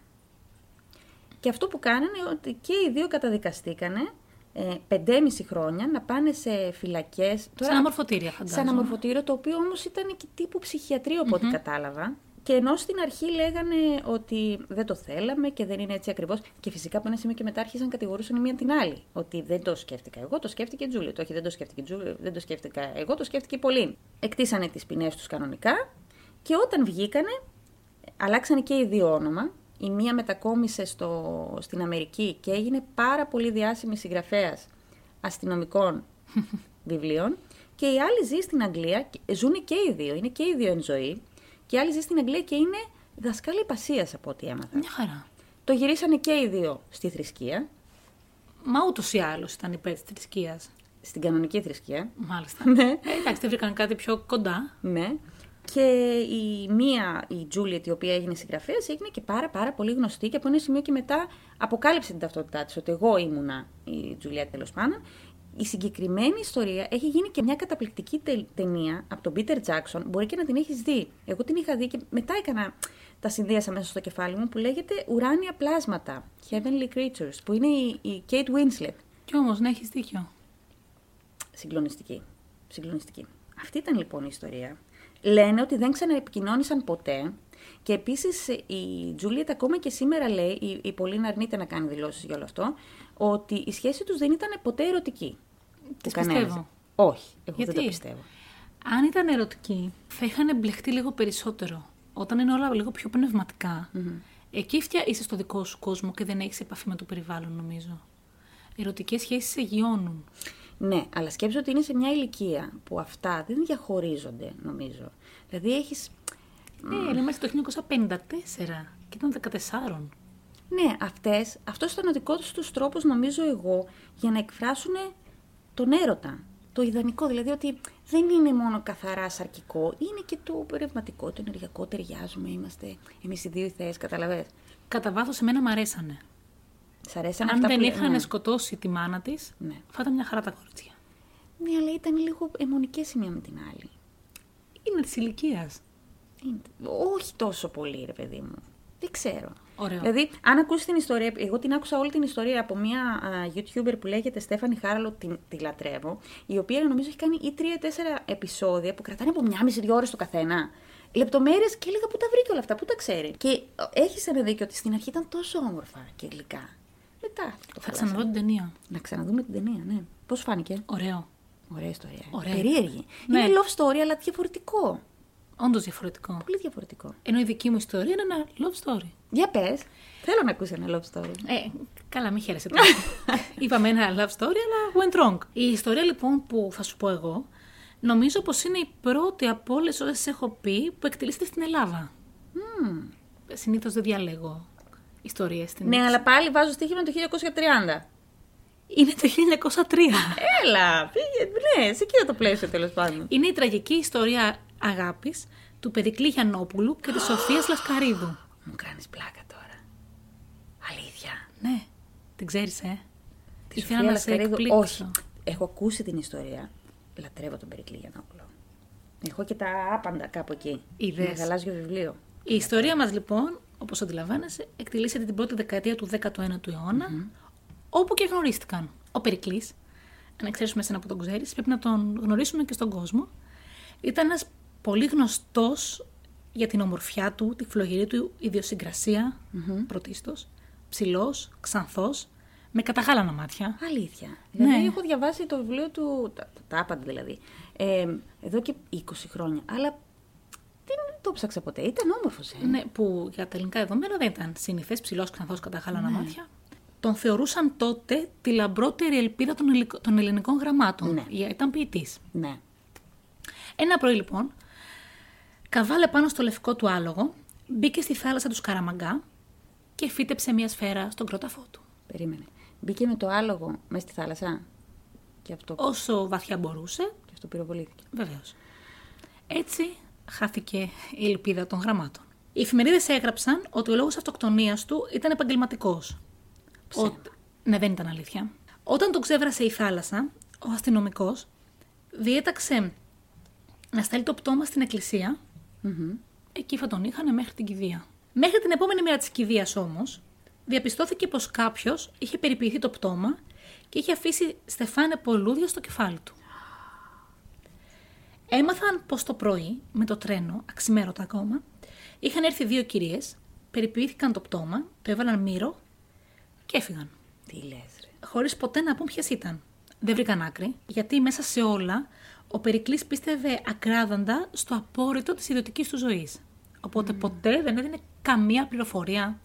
Speaker 1: Και αυτό που κάνανε ότι και οι δύο καταδικαστήκανε ε, 5,5 χρόνια να πάνε σε φυλακές.
Speaker 2: Σαν αμορφωτήρια φαντάζομαι.
Speaker 1: Σαν αμορφωτήριο, το οποίο όμως ήταν και τύπου ψυχιατρίο από ό,τι κατάλαβα. Και ενώ στην αρχή λέγανε ότι δεν το θέλαμε και δεν είναι έτσι ακριβώς. Και φυσικά από ένα σημείο και μετά άρχισαν να κατηγορούσαν η μία την άλλη. Ότι δεν το σκέφτηκα εγώ, το σκέφτηκε η Τζούλη. Το όχι, δεν το σκέφτηκε η Τζούλη, δεν το σκέφτηκα εγώ, το σκέφτηκε η Πολύν. Εκτίσανε τις ποινές τους κανονικά και όταν βγήκανε, αλλάξανε και οι δύο όνομα. Η μία μετακόμισε στο, στην Αμερική και έγινε πάρα πολύ διάσημη συγγραφέας αστυνομικών (laughs) βιβλίων. Και η άλλη ζει στην Αγγλία, ζουν και οι δύο, είναι και οι δύο εν ζωή. Και η άλλη ζεις στην Αγγλία και είναι δασκάλη πασία από ό,τι έμαθα.
Speaker 2: Μια χαρά.
Speaker 1: Το γυρίσανε και οι δύο στη θρησκεία,
Speaker 2: Μα ούτως ή άλλως ήταν υπέρ της θρησκείας.
Speaker 1: στην κανονική θρησκεία.
Speaker 2: Μάλιστα. (laughs)
Speaker 1: Ναι.
Speaker 2: Ε, εντάξει, δεν βρήκαν κάτι πιο κοντά.
Speaker 1: Ναι. Και η μία, η Τζούλιετ, η οποία έγινε συγγραφέας, έγινε και πάρα πάρα πολύ γνωστή και από ένα σημείο και μετά αποκάλυψε την ταυτότητά της, ότι εγώ ήμουνα η Τζουλιέτ τέλος πάντων. Η συγκεκριμένη ιστορία έχει γίνει και μια καταπληκτική τε- ταινία από τον Πίτερ Τζάξον. Μπορεί και να την έχεις δει. Εγώ την είχα δει και μετά έκανα. Τα συνδύασα μέσα στο κεφάλι μου που λέγεται Ουράνια Πλάσματα. Heavenly Creatures. Που είναι η, η Kate Winslet.
Speaker 2: Κι όμως, να έχεις δίκιο.
Speaker 1: Συγκλονιστική. Συγκλονιστική. Αυτή ήταν λοιπόν η ιστορία. Λένε ότι δεν ξαναεπικοινώνησαν ποτέ. Και επίσης η Τζούλιετ ακόμα και σήμερα λέει, η, η Πολίνα αρνείται να κάνει δηλώσεις για όλο αυτό, ότι η σχέση τους δεν ήταν ποτέ ερωτική.
Speaker 2: Τις
Speaker 1: Του κανένας.
Speaker 2: πιστεύω.
Speaker 1: Όχι, εγώ δεν
Speaker 2: Γιατί;
Speaker 1: το πιστεύω.
Speaker 2: Αν ήταν ερωτική, θα είχαν μπλεχτεί λίγο περισσότερο. Όταν είναι όλα λίγο πιο πνευματικα εκεί φτια... είσαι στο δικό σου κόσμο και δεν έχεις επαφή με το περιβάλλον, νομίζω. Ερωτικές σχέσεις σε γιώνουν.
Speaker 1: Ναι, αλλά σκέψου ότι είναι σε μια ηλικία που αυτά δεν διαχωρίζονται, νομίζω. Δηλαδή έχει.
Speaker 2: Ναι, λέμε το 1954 και ήταν 14.
Speaker 1: Ναι, αυτές, αυτός ήταν ο δικός τους τρόπος, νομίζω εγώ, για να εκφράσουν τον έρωτα. Το ιδανικό, δηλαδή ότι δεν είναι μόνο καθαρά σαρκικό, είναι και το πνευματικό, το ενεργειακό, ταιριάζουμε, είμαστε εμείς οι δύο οι θέες, καταλαβες.
Speaker 2: Κατά βάθος, εμένα μ' αρέσανε.
Speaker 1: Σ' αρέσαν
Speaker 2: Αν
Speaker 1: αυτά
Speaker 2: δεν
Speaker 1: που...
Speaker 2: είχαν
Speaker 1: ναι.
Speaker 2: σκοτώσει τη μάνα της,
Speaker 1: Ναι.
Speaker 2: θα ήταν μια χαρά τα κορίτσια.
Speaker 1: ναι, αλλά ήταν λίγο αιμονικές η μία με την άλλη.
Speaker 2: Είναι της ηλικίας.
Speaker 1: Είναι- Όχι τόσο πολύ, ρε παιδί μου. Δεν ξέρω.
Speaker 2: Ωραίο.
Speaker 1: Δηλαδή, αν ακούσεις την ιστορία, εγώ την άκουσα όλη την ιστορία από μια α, YouTuber που λέγεται Στέφανη Χάραλο, την, τη λατρεύω, η οποία νομίζω έχει κάνει ή τρία-τέσσερα επεισόδια που κρατάνε από μια μισή-δύο ώρες το καθένα. Λεπτομέρειες και έλεγα πού τα βρήκε όλα αυτά, πού τα ξέρει. Και έχεις ένα δίκιο ότι στην αρχή ήταν τόσο όμορφα και γλυκά. Μετά το
Speaker 2: Θα
Speaker 1: χαλάσανε.
Speaker 2: ξαναδώ την ταινία.
Speaker 1: Να ξαναδούμε την ταινία, ναι. Πώς φάνηκε;
Speaker 2: Ωραίο.
Speaker 1: Ωραία ιστορία.
Speaker 2: Ωραία.
Speaker 1: Περίεργη.
Speaker 2: Ναι.
Speaker 1: Είναι love story, αλλά διαφορετικό.
Speaker 2: Όντως διαφορετικό.
Speaker 1: Πολύ διαφορετικό.
Speaker 2: Ενώ η δική μου ιστορία είναι ένα love story.
Speaker 1: Για πες. Θέλω να ακούσει ένα love story.
Speaker 2: Ε, καλά, μην χαίρεσαι τώρα. (laughs) Είπαμε ένα love story, αλλά went wrong. Η ιστορία λοιπόν που θα σου πω εγώ, νομίζω πως είναι η πρώτη από όλες όσες έχω πει που εκτελήσεται στην Ελλάδα.
Speaker 1: Μμμ.
Speaker 2: Συνήθως δεν διαλέγω ιστορίες στην
Speaker 1: Ναι, αλλά πάλι βάζω στοίχημα το 1930.
Speaker 2: Είναι το 1903.
Speaker 1: Έλα, πήγε, ναι, σε εκείνο το πλαίσιο τέλος πάντων.
Speaker 2: είναι η τραγική ιστορία αγάπης του Περικλή Γιαννόπουλου και της Σοφίας Λασκαρίδου.
Speaker 1: Μου κάνεις πλάκα τώρα. Αλήθεια.
Speaker 2: Ναι, την ξέρεις, ε;
Speaker 1: Τη
Speaker 2: Ήθελα
Speaker 1: Σοφία
Speaker 2: να σε
Speaker 1: Λασκαρίδου,
Speaker 2: εκπλήξω.
Speaker 1: Όχι. Έχω ακούσει την ιστορία. Λατρεύω τον Περικλή Γιαννόπουλο. Έχω και τα άπαντα κάπου εκεί.
Speaker 2: Είδες.
Speaker 1: Με γαλάζιο βιβλίο.
Speaker 2: Η ιστορία μας λοιπόν, όπως αντιλαμβάνεσαι, εκτελήσεται την πρώτη δεκαετία του 19ου αιωνα όπου και γνωρίστηκαν. Ο Περικλής, αν εξαιρέσουμε εσένα που τον ξέρεις, πρέπει να τον γνωρίσουμε και στον κόσμο, ήταν ένας πολύ γνωστός για την ομορφιά του, τη φλογερή του ιδιοσυγκρασία, πρωτίστως, ψηλός, ξανθός, με καταγάλανα μάτια.
Speaker 1: Αλήθεια.
Speaker 2: Ναι.
Speaker 1: Δηλαδή, έχω διαβάσει το βιβλίο του. Τα, τα άπαντα δηλαδή. Ε, εδώ και 20 χρόνια. Αλλά δεν το ψάξα ποτέ. Ήταν όμορφος, ε.
Speaker 2: Ναι, που για τα ελληνικά δεδομένα δεν ήταν συνηθές, ψηλός, ξανθός, καταγάλανα μάτια. Τον θεωρούσαν τότε τη λαμπρότερη ελπίδα των, ελλη- των ελληνικών γραμμάτων.
Speaker 1: Ναι.
Speaker 2: Για- Ήταν ποιητής.
Speaker 1: Ναι.
Speaker 2: Ένα πρωί λοιπόν, καβάλε πάνω στο λευκό του άλογο, μπήκε στη θάλασσα του Σκαραμαγκά και φύτεψε μια σφαίρα στον κρόταφό του.
Speaker 1: Περίμενε. Μπήκε με το άλογο μέσα στη θάλασσα; Και αυτό,
Speaker 2: Όσο βαθιά μπορούσε,
Speaker 1: και αυτό πυροβολήθηκε.
Speaker 2: Βεβαίως. Έτσι χάθηκε η ελπίδα των γραμμάτων. Οι εφημερίδες έγραψαν ότι ο λόγος αυτοκτονίας του ήταν επαγγελματικός.
Speaker 1: Ψέμα.
Speaker 2: Ναι, δεν ήταν αλήθεια. Όταν τον ξέβρασε η θάλασσα, ο αστυνομικός διέταξε να στέλνει το πτώμα στην εκκλησία. Εκεί θα τον είχαν μέχρι την κηδεία. Μέχρι την επόμενη μέρα της κηδείας όμως, διαπιστώθηκε πως κάποιος είχε περιποιηθεί το πτώμα και είχε αφήσει στεφάνε πολούδια στο κεφάλι του. Έμαθαν πως το πρωί, με το τρένο, αξιμέρωτα ακόμα, είχαν έρθει δύο κυρίες, περιποιήθηκαν το πτώμα, το έβαλαν μύρο και έφυγαν.
Speaker 1: Τι λες ρε.
Speaker 2: Χωρίς ποτέ να πούν ποιες ήταν. Δεν βρήκαν άκρη, γιατί μέσα σε όλα ο Περικλής πίστευε ακράδαντα στο απόρριτο της ιδιωτικής του ζωής. Οπότε ποτέ δεν έδινε καμία πληροφορία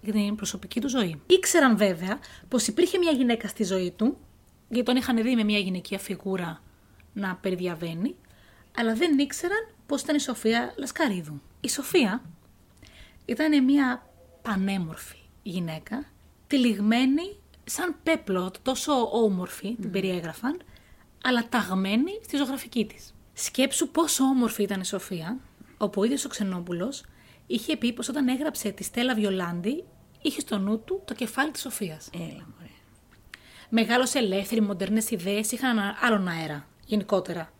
Speaker 2: για την προσωπική του ζωή. Ήξεραν βέβαια πως υπήρχε μια γυναίκα στη ζωή του, γιατί τον είχαν δει με μια γυναικεία φιγούρα να περιδιαβαίνει, αλλά δεν ήξεραν πως ήταν η Σοφία Λασκαρίδου. Η Σοφία ήταν μια πανέμορφη γυναίκα, τυλιγμένη σαν πέπλο, τόσο όμορφη την περιέγραφαν, αλλά ταγμένη στη ζωγραφική της. Σκέψου πόσο όμορφη ήταν η Σοφία, όπου ο ίδιος ο Ξενόπουλος είχε πει πως όταν έγραψε τη Στέλλα Βιολάντη, είχε στο νου του το κεφάλι της Σοφίας.
Speaker 1: Έλα μωρέ.
Speaker 2: Μεγάλωσε ελεύθερη, μοντερνές ιδέες, είχαν ένα άλλον αέρα, γενικότερα.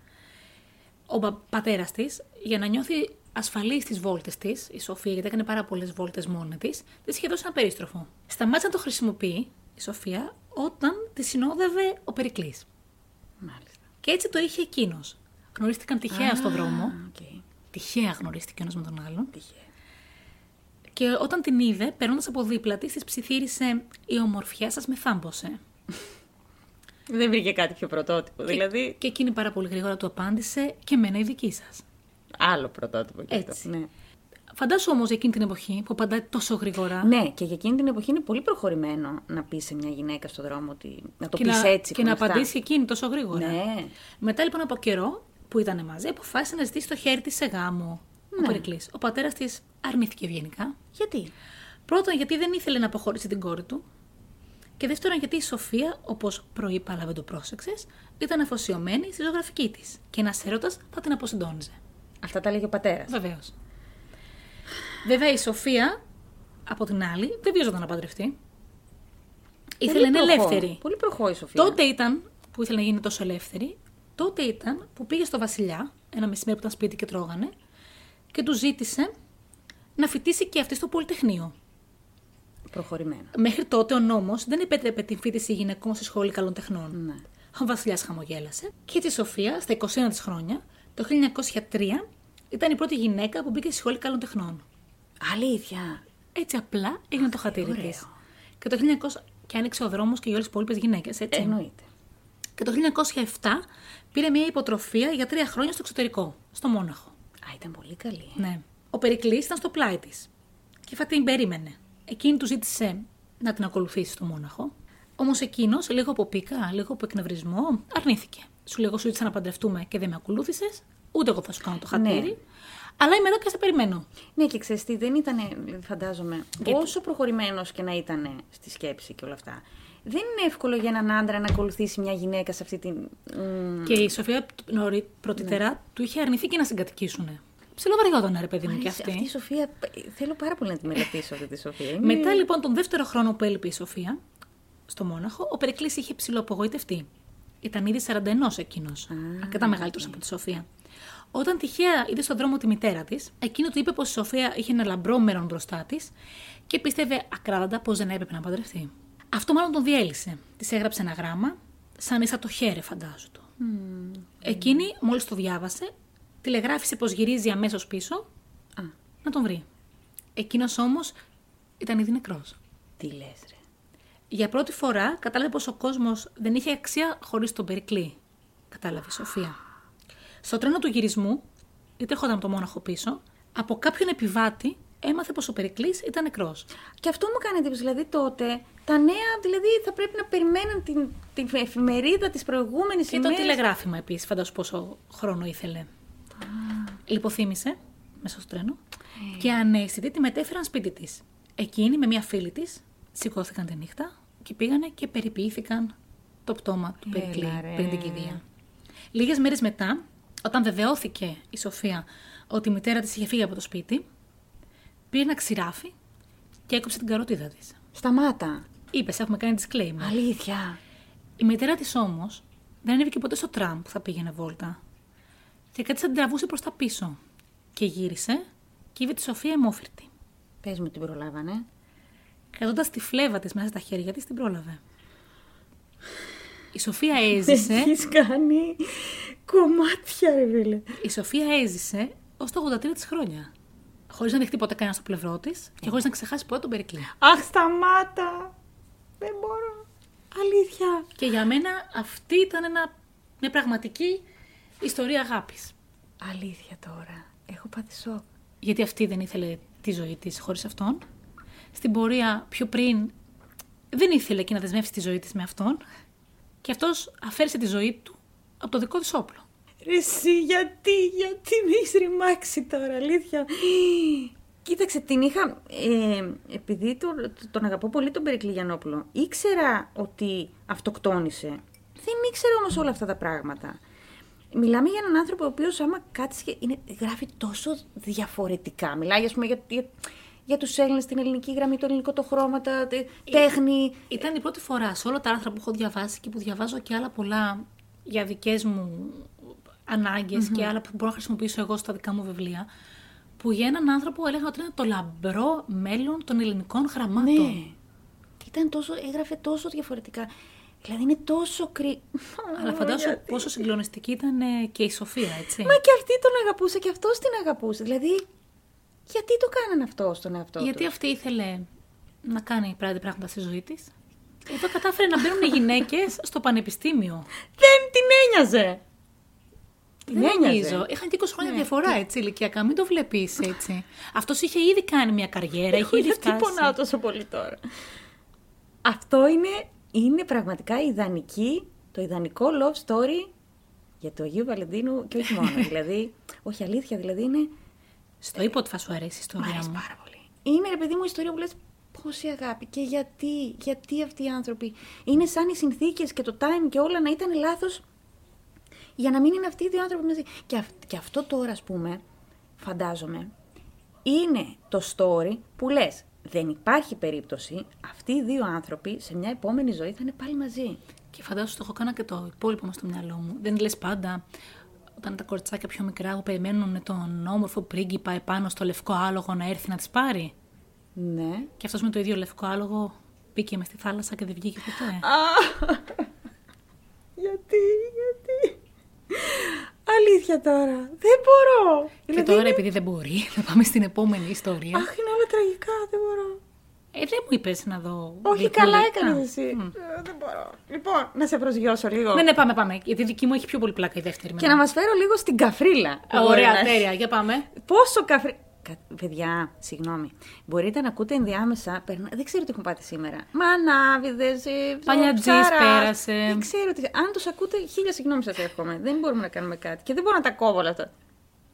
Speaker 2: Ο πα- πατέρας της, για να νιώθει ασφαλής στις βόλτες της, η Σοφία, γιατί έκανε πάρα πολλές βόλτες μόνη της, της είχε δώσει ένα περίστροφο. Σταμάτησε να το χρησιμοποιεί, η Σοφία, όταν τη συνόδευε ο Περικλής.
Speaker 1: Μάλιστα.
Speaker 2: Και έτσι το είχε εκείνος. Γνωρίστηκαν τυχαία στον δρόμο.
Speaker 1: Οκ.
Speaker 2: Τυχαία γνωρίστηκε ένας με τον άλλον.
Speaker 1: Τυχαία.
Speaker 2: Και όταν την είδε, περνώντας από δίπλα της, της ψιθύρισε: Η ομορφιά σας με θάμπωσε. (laughs)
Speaker 1: Δεν βρήκε κάτι πιο πρωτότυπο. Δηλαδή,
Speaker 2: Και εκείνη πάρα πολύ γρήγορα του απάντησε: Και εμένα η δική σας.
Speaker 1: άλλο πρωτότυπο και
Speaker 2: Έτσι.
Speaker 1: αυτό. Ναι.
Speaker 2: Φαντάσου όμως εκείνη την εποχή που απαντάει τόσο γρήγορα.
Speaker 1: ναι, και για εκείνη την εποχή είναι πολύ προχωρημένο να πεις σε μια γυναίκα στον δρόμο ότι. να το
Speaker 2: και
Speaker 1: πεις
Speaker 2: να,
Speaker 1: έτσι.
Speaker 2: και
Speaker 1: με
Speaker 2: να
Speaker 1: αυτά.
Speaker 2: απαντήσει εκείνη τόσο γρήγορα.
Speaker 1: Ναι.
Speaker 2: Μετά λοιπόν από καιρό που ήταν μαζί, αποφάσισε να ζητήσει το χέρι της σε γάμο. Ο
Speaker 1: Ναι.
Speaker 2: Περικλής. Ο πατέρας της αρνήθηκε ευγενικά.
Speaker 1: Γιατί;
Speaker 2: Πρώτον, γιατί δεν ήθελε να αποχωρήσει την κόρη του. Και δεύτερον, γιατί η Σοφία, όπως προείπα, αλλά δεν το πρόσεξες, ήταν αφοσιωμένη στη ζωγραφική της. Και ένας έρωτας θα την αποσυντόνιζε.
Speaker 1: Αυτά τα έλεγε ο πατέρας.
Speaker 2: Βεβαίως. Βέβαια, η Σοφία, από την άλλη, δεν βιαζόταν να παντρευτεί. Ήθελε να είναι ελεύθερη.
Speaker 1: Πολύ προχώ η Σοφία.
Speaker 2: Τότε ήταν που ήθελε να γίνει τόσο ελεύθερη, τότε ήταν που πήγε στο Βασιλιά, ένα μεσημέρι που ήταν σπίτι και τρώγανε, και του ζήτησε να φοιτήσει και αυτή στο Πολυτεχνείο.
Speaker 1: Προχωρημένο.
Speaker 2: Μέχρι τότε ο νόμος δεν επέτρεπε την φοιτηση γυναικών στη σχολή καλών τεχνών.
Speaker 1: Ναι.
Speaker 2: Ο Βασιλιάς χαμογέλασε και έτσι η Σοφία, στα 21 της χρόνια, το 1903, ήταν η πρώτη γυναίκα που μπήκε στη σχολή καλών τεχνών.
Speaker 1: Αλήθεια.
Speaker 2: Έτσι απλά έγινε το χατήρι
Speaker 1: ωραίο.
Speaker 2: της. Και το 1900 και άνοιξε ο δρόμος και για όλες τι υπόλοιπες γυναίκες, έτσι.
Speaker 1: Εννοείται.
Speaker 2: Και το 1907 πήρε μια υποτροφία για τρία χρόνια στο εξωτερικό, στο Μόναχο.
Speaker 1: Α, ήταν πολύ καλή.
Speaker 2: Ναι. Ο Περικλής ήταν στο πλάι της. Και θα την περίμενε. Εκείνη του ζήτησε να την ακολουθήσει στο Μόναχο. Όμως εκείνος, λίγο από πίκα, λίγο από εκνευρισμό, αρνήθηκε. Σου λέγω, σου ζήτησα να παντρευτούμε και δεν με ακολούθησες. Ούτε εγώ θα σου κάνω το χατήρι.
Speaker 1: Ναι.
Speaker 2: Αλλά είμαι εδώ και σε περιμένω.
Speaker 1: Ναι, και ξέρεις τι, δεν ήταν, φαντάζομαι,
Speaker 2: Γιατί;
Speaker 1: όσο προχωρημένος και να ήταν στη σκέψη και όλα αυτά. Δεν είναι εύκολο για έναν άντρα να ακολουθήσει μια γυναίκα σε αυτή την. μ,
Speaker 2: Και η Σοφία νωρί, πρωτητέρα
Speaker 1: Ναι.
Speaker 2: του είχε αρνηθεί και να συγκατοικήσουν. Ψιλοβαριόταν, ρε παιδί μου,
Speaker 1: μ'
Speaker 2: και
Speaker 1: αρέσει
Speaker 2: αυτή.
Speaker 1: Αυτή η Σοφία, θέλω πάρα πολύ να τη μελετήσω αυτή τη Σοφία. Είναι-
Speaker 2: Μετά λοιπόν τον δεύτερο χρόνο που έλειπε η Σοφία, στο Μόναχο, ο Περικλής είχε ψηλοαπογοητευτεί. Ήταν ήδη 41 εκείνος. Αρκετά μεγαλύτερος από τη Σοφία. Όταν τυχαία είδε στον δρόμο τη μητέρα της, εκείνο του είπε πως η Σοφία είχε ένα λαμπρό μέλλον μπροστά της και πίστευε ακράδαντα πως δεν έπρεπε να παντρευτεί. Αυτό μάλλον τον διέλυσε. Της έγραψε ένα γράμμα, σαν ίσα το χέρι, φαντάζω του. Εκείνη, μόλις το διάβασε, τηλεγράφησε πως γυρίζει αμέσως πίσω
Speaker 1: Α,
Speaker 2: να τον βρει. Εκείνος όμως ήταν ήδη νεκρός.
Speaker 1: τι λες, ρε.
Speaker 2: Για πρώτη φορά κατάλαβε πως ο κόσμος δεν είχε αξία χωρίς τον Περικλή. Κατάλαβε η Σοφία. Στο τρένο του γυρισμού, είτε έρχονταν από το μόναχο πίσω, από κάποιον επιβάτη έμαθε πως ο Περικλής ήταν νεκρός.
Speaker 1: Και αυτό μου κάνει εντύπωση. Δηλαδή τότε τα νέα δηλαδή θα πρέπει να περιμένουν την, την εφημερίδα της προηγούμενης
Speaker 2: Και το τηλεγράφημα επίσης, φαντάσου πόσο χρόνο ήθελε. Λιποθύμησε μέσα στο τρένο και ανέστητη τη μετέφεραν σπίτι της. Εκείνη με μια φίλη της σηκώθηκαν τη νύχτα και και πήγανε και περιποιήθηκαν το πτώμα του
Speaker 1: Έλα,
Speaker 2: Περικλή
Speaker 1: ρε.
Speaker 2: πριν την κηδεία. Λίγες μέρες μετά, όταν βεβαιώθηκε η Σοφία ότι η μητέρα της είχε φύγει από το σπίτι, πήρε ένα ξηράφι και έκοψε την καρότιδα της.
Speaker 1: Σταμάτα.
Speaker 2: Είπες, έχουμε κάνει disclaimer.
Speaker 1: Αλήθεια.
Speaker 2: Η μητέρα της όμως δεν ανέβηκε ποτέ στο τραμ που θα πήγαινε βόλτα. Και κάτι σαν την τραβούσε προς τα πίσω. Και γύρισε και είδε τη Σοφία αιμόφυρτη.
Speaker 1: Πες μου την προλάβανε.
Speaker 2: Κρατώντας τη φλέβα της μέσα στα χέρια της, την πρόλαβε. Η Σοφία έζησε.
Speaker 1: Έχεις κάνει κομμάτια, ρε φίλε.
Speaker 2: η Σοφία έζησε ως τα 83 της χρόνια. Χωρίς να δεχτεί ποτέ κανένας στο πλευρό της και χωρίς να ξεχάσει ποτέ τον Περικλή.
Speaker 1: Αχ, σταμάτα. Δεν μπορώ. Αλήθεια.
Speaker 2: Και για μένα αυτή ήταν ένα, μια πραγματική ιστορία αγάπης.
Speaker 1: Αλήθεια τώρα. Έχω πάθει σοκ.
Speaker 2: γιατί αυτή δεν ήθελε τη ζωή της χωρίς αυτόν. Στην πορεία πιο πριν δεν ήθελε και να δεσμεύσει τη ζωή της με αυτόν και αυτός αφαίρεσε τη ζωή του από το δικό της όπλο.
Speaker 1: Ρε εσύ, γιατί, γιατί με έχεις ρημάξει τώρα, αλήθεια. Κοίταξε, την είχα, ε, επειδή το, τον αγαπώ πολύ τον Περικλή Γιαννόπουλο, ήξερα ότι αυτοκτόνησε. Δεν ήξερα όμως όλα αυτά τα πράγματα. Μιλάμε για έναν άνθρωπο ο οποίος άμα κάτσει και είναι, γράφει τόσο διαφορετικά. Μιλάει, ας πούμε, για, για, για τους Έλληνες, την ελληνική γραμμή, το ελληνικό το χρώμα, τα, τε- τέχνη.
Speaker 2: Ήταν η πρώτη φορά σε όλα τα άρθρα που έχω διαβάσει και που διαβάζω και άλλα πολλά για δικές μου αναγκες και άλλα που μπορώ να χρησιμοποιήσω εγώ στα δικά μου βιβλία, που για έναν άνθρωπο έλεγα ότι είναι το λαμπρό μέλλον των ελληνικών γραμμάτων.
Speaker 1: Ναι. Ήταν τόσο, έγραφε τόσο διαφορετικά. Δηλαδή είναι τόσο κρύ...
Speaker 2: Αλλά φαντάσου
Speaker 1: Γιατί;
Speaker 2: πόσο συγκλονιστική ήταν ε, και η Σοφία, έτσι.
Speaker 1: Μα και αυτή τον αγαπούσε και αυτός την αγαπούσε. Δηλαδή, γιατί το κάνανε αυτό στον εαυτό
Speaker 2: Γιατί
Speaker 1: τους;
Speaker 2: αυτή ήθελε να κάνει πράγματι πράγματα στη ζωή της. Εδώ κατάφερε να μπαίνουν οι γυναίκες στο πανεπιστήμιο.
Speaker 1: Δεν την ένοιαζε. Την
Speaker 2: Δεν
Speaker 1: ένοιαζε.
Speaker 2: νομίζω. Είχαν και 20 χρόνια
Speaker 1: Ναι.
Speaker 2: διαφορά έτσι ηλικιακά. Μην το βλέπεις έτσι. Αυτός είχε ήδη κάνει μια καριέρα, είχε ήδη
Speaker 1: Γιατί
Speaker 2: φτάσει.
Speaker 1: πονάω τόσο πολύ τώρα. Αυτό είναι, είναι πραγματικά ιδανική, το ιδανικό love story για το Αγίου Βαλεντίνου και όχι μόνο. (laughs) δηλαδή, όχι αλήθεια, δηλαδή είναι...
Speaker 2: Στο είπα ότι θα σου αρέσει η
Speaker 1: Μ'
Speaker 2: ιστορία
Speaker 1: αρέσει
Speaker 2: μου.
Speaker 1: πάρα πολύ. Είναι ρε παιδί μου η ιστορία που λες πόση αγάπη και γιατί, γιατί αυτοί οι άνθρωποι. Είναι σαν οι συνθήκες και το time και όλα να ήταν λάθος για να μην είναι αυτοί οι δύο άνθρωποι μαζί. Και, αυ- και αυτό τώρα ας πούμε, φαντάζομαι, είναι το story που λες δεν υπάρχει περίπτωση αυτοί οι δύο άνθρωποι σε μια επόμενη ζωή θα είναι πάλι μαζί.
Speaker 2: Και φαντάσου το έχω κάνει και το υπόλοιπο μου στο μυαλό μου. Δεν λες πάντα όταν τα κοριτσάκια πιο μικρά που περιμένουν τον όμορφο πρίγκιπα επάνω στο λευκό άλογο να έρθει να τις πάρει.
Speaker 1: Ναι.
Speaker 2: Και αυτός με το ίδιο λευκό άλογο μπήκε μες στη θάλασσα και δεν βγήκε ποτέ.
Speaker 1: γιατί, γιατί. Αλήθεια τώρα. Δεν μπορώ.
Speaker 2: Και
Speaker 1: Δηλαδή
Speaker 2: τώρα,
Speaker 1: είναι-
Speaker 2: επειδή δεν μπορεί, (laughs) θα πάμε στην επόμενη ιστορία.
Speaker 1: Αχ, είναι όλα τραγικά, δεν μπορώ.
Speaker 2: Ε, δεν μου είπες να δω.
Speaker 1: Όχι,
Speaker 2: γλυκούλη.
Speaker 1: καλά
Speaker 2: Α,
Speaker 1: έκανες εσύ.
Speaker 2: μ.
Speaker 1: Ε, δεν μπορώ. Λοιπόν, να σε προσγειώσω λίγο.
Speaker 2: Ναι, ναι, πάμε, πάμε. Γιατί η δική μου έχει πιο πολύ πλάκα η δεύτερη.
Speaker 1: Και να μας φέρω λίγο στην καφρίλα.
Speaker 2: Α, Ωραία, τέλεια. Για πάμε.
Speaker 1: Πόσο καφρί. Κα... Παιδιά, συγγνώμη. Μπορείτε να ακούτε ενδιάμεσα. Περνα... Δεν ξέρω τι έχουν πάθει σήμερα. Μανάβιδες,
Speaker 2: Παλιατζής πέρασε.
Speaker 1: Δεν ξέρω τι. Αν τους ακούτε, χίλια συγγνώμη σας εύχομαι. Δεν μπορούμε να κάνουμε κάτι. Και δεν μπορώ να τα κόβω όλα αυτά.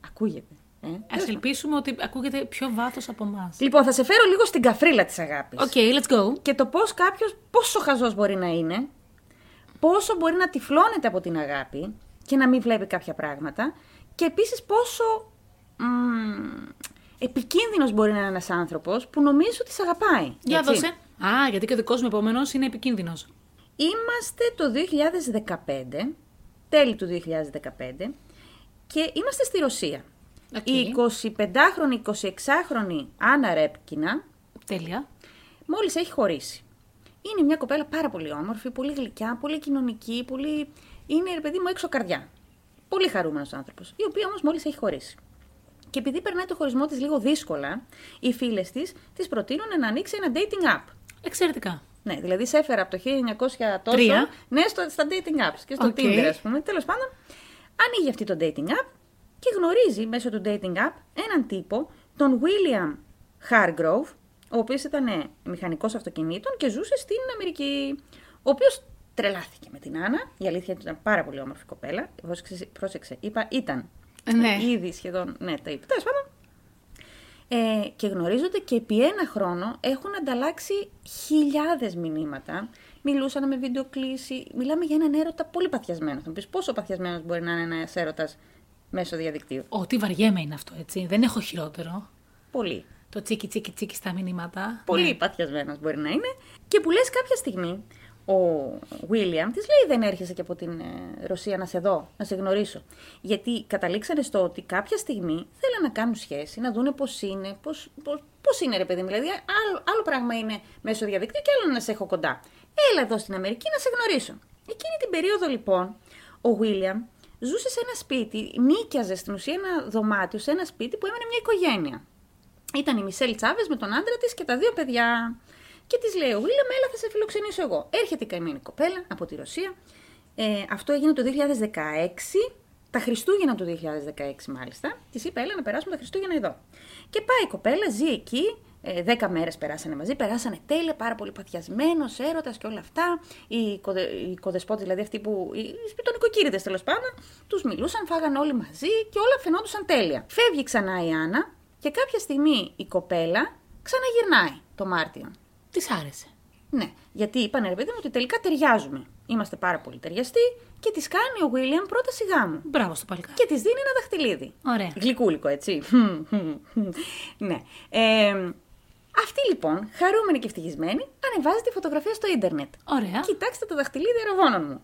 Speaker 1: Ακούγεται. Ε;
Speaker 2: Ας ελπίσουμε ότι ακούγεται πιο βάθος από εμάς.
Speaker 1: Λοιπόν, θα σε φέρω λίγο στην καφρίλα της αγάπης.
Speaker 2: OK, let's go.
Speaker 1: και το πώς κάποιος, πόσο χαζός μπορεί να είναι, πόσο μπορεί να τυφλώνεται από την αγάπη και να μην βλέπει κάποια πράγματα και επίσης πόσο μ, επικίνδυνος μπορεί να είναι ένας άνθρωπος που νομίζει ότι σε αγαπάει.
Speaker 2: Για
Speaker 1: έτσι.
Speaker 2: δώσε. Α, γιατί και ο δικός μου επόμενο είναι επικίνδυνος.
Speaker 1: Είμαστε το 2015, τέλη του 2015 και είμαστε στη Ρωσία.
Speaker 2: Οκ.
Speaker 1: Η 25χρονη, 26χρονη Άννα Ρέπκινα
Speaker 2: Τέλεια.
Speaker 1: μόλις έχει χωρίσει. Είναι μια κοπέλα πάρα πολύ όμορφη, πολύ γλυκιά, πολύ κοινωνική, πολύ... είναι ρε παιδί μου έξω καρδιά. Πολύ χαρούμενος άνθρωπος, η οποία όμως μόλις έχει χωρίσει. Και επειδή περνάει το χωρισμό της λίγο δύσκολα, οι φίλες της της προτείνουν να ανοίξει ένα dating app.
Speaker 2: Εξαιρετικά.
Speaker 1: Ναι, δηλαδή σε έφερα από το 1900 τόσο,
Speaker 2: Τρία.
Speaker 1: ναι, στο, στα dating apps και στο
Speaker 2: OK.
Speaker 1: Tinder ας πούμε. Τέλος πάντων, ανοίγει αυτή το dating app και γνωρίζει μέσω του dating app έναν τύπο, τον William Hargrove, ο οποίος ήταν ε, μηχανικός αυτοκινήτων και ζούσε στην Αμερική. Ο οποίος τρελάθηκε με την Άννα, η αλήθεια είναι ότι ήταν πάρα πολύ όμορφη κοπέλα. Πρόσεξε, πρόσεξε είπα ήταν.
Speaker 2: Ναι.
Speaker 1: Ήδη σχεδόν, ναι, το είπε. Τέλος πάντων, ε, και γνωρίζονται και επί ένα χρόνο έχουν ανταλλάξει χιλιάδες μηνύματα μιλούσαν με βίντεο κλίση. Μιλάμε για έναν έρωτα πολύ παθιασμένο. Θα μου πεις πόσο παθιασμένος μπορεί να είναι ένας έρωτας μέσω διαδικτύου.
Speaker 2: Ό,τι βαριέμαι είναι αυτό, έτσι. Δεν έχω χειρότερο.
Speaker 1: Πολύ.
Speaker 2: Το τσίκι τσίκι τσίκι στα μηνύματα.
Speaker 1: Πολύ
Speaker 2: Ναι.
Speaker 1: παθιασμένος μπορεί να είναι. Και που λες κάποια στιγμή ο Βίλιαμ της λέει: Δεν έρχεσαι και από την ε, Ρωσία να σε δω, να σε γνωρίσω. Γιατί καταλήξανε στο ότι κάποια στιγμή θέλουν να κάνουν σχέση, να δούνε πώς είναι, πώς πώς είναι ρε παιδί μου. Δηλαδή, άλλο, άλλο πράγμα είναι μέσω διαδικτύου και άλλο να σε έχω κοντά. Έλα εδώ στην Αμερική να σε γνωρίσω. Εκείνη την περίοδο λοιπόν, ο Βίλιαμ ζούσε σε ένα σπίτι, νίκιαζε στην ουσία ένα δωμάτιο σε ένα σπίτι που έμενε μια οικογένεια. Ήταν η Μισελ Τσάβες με τον άντρα της και τα δύο παιδιά. Και της λέει: Ο Βίλιαμ, έλα, θα σε φιλοξενήσω εγώ. Έρχεται η καημένη κοπέλα από τη Ρωσία. Ε, αυτό έγινε το 2016. Τα Χριστούγεννα του 2016, μάλιστα. Της είπε: Έλα να περάσουμε τα Χριστούγεννα εδώ. Και πάει η κοπέλα, ζει εκεί. Ε, δέκα μέρες περάσανε μαζί, περάσανε τέλεια, πάρα πολύ παθιασμένος, έρωτας και όλα αυτά. Οι, κοδε, οι κοδεσπότες, δηλαδή αυτοί που. οι σπιτονικοκύριδες τέλος πάντων, τους μιλούσαν, φάγανε όλοι μαζί και όλα φαινόντουσαν τέλεια. Φεύγει ξανά η Άννα και κάποια στιγμή η κοπέλα ξαναγυρνάει το Μάρτιο.
Speaker 2: Της άρεσε.
Speaker 1: Ναι, γιατί είπαν ρε παιδί μου ότι τελικά ταιριάζουμε. Είμαστε πάρα πολύ ταιριαστοί και της κάνει ο Βίλιαμ πρόταση γάμου.
Speaker 2: Μπράβο στο παλικάρι.
Speaker 1: Και της δίνει ένα δαχτυλίδι.
Speaker 2: Ωραία.
Speaker 1: Γλυκούλικο, έτσι. (laughs) ναι. Ε, αυτή λοιπόν, χαρούμενη και ευτυχισμένη, ανεβάζει τη φωτογραφία στο ίντερνετ.
Speaker 2: Ωραία.
Speaker 1: Κοιτάξτε το δαχτυλίδι αεροβόνων μου.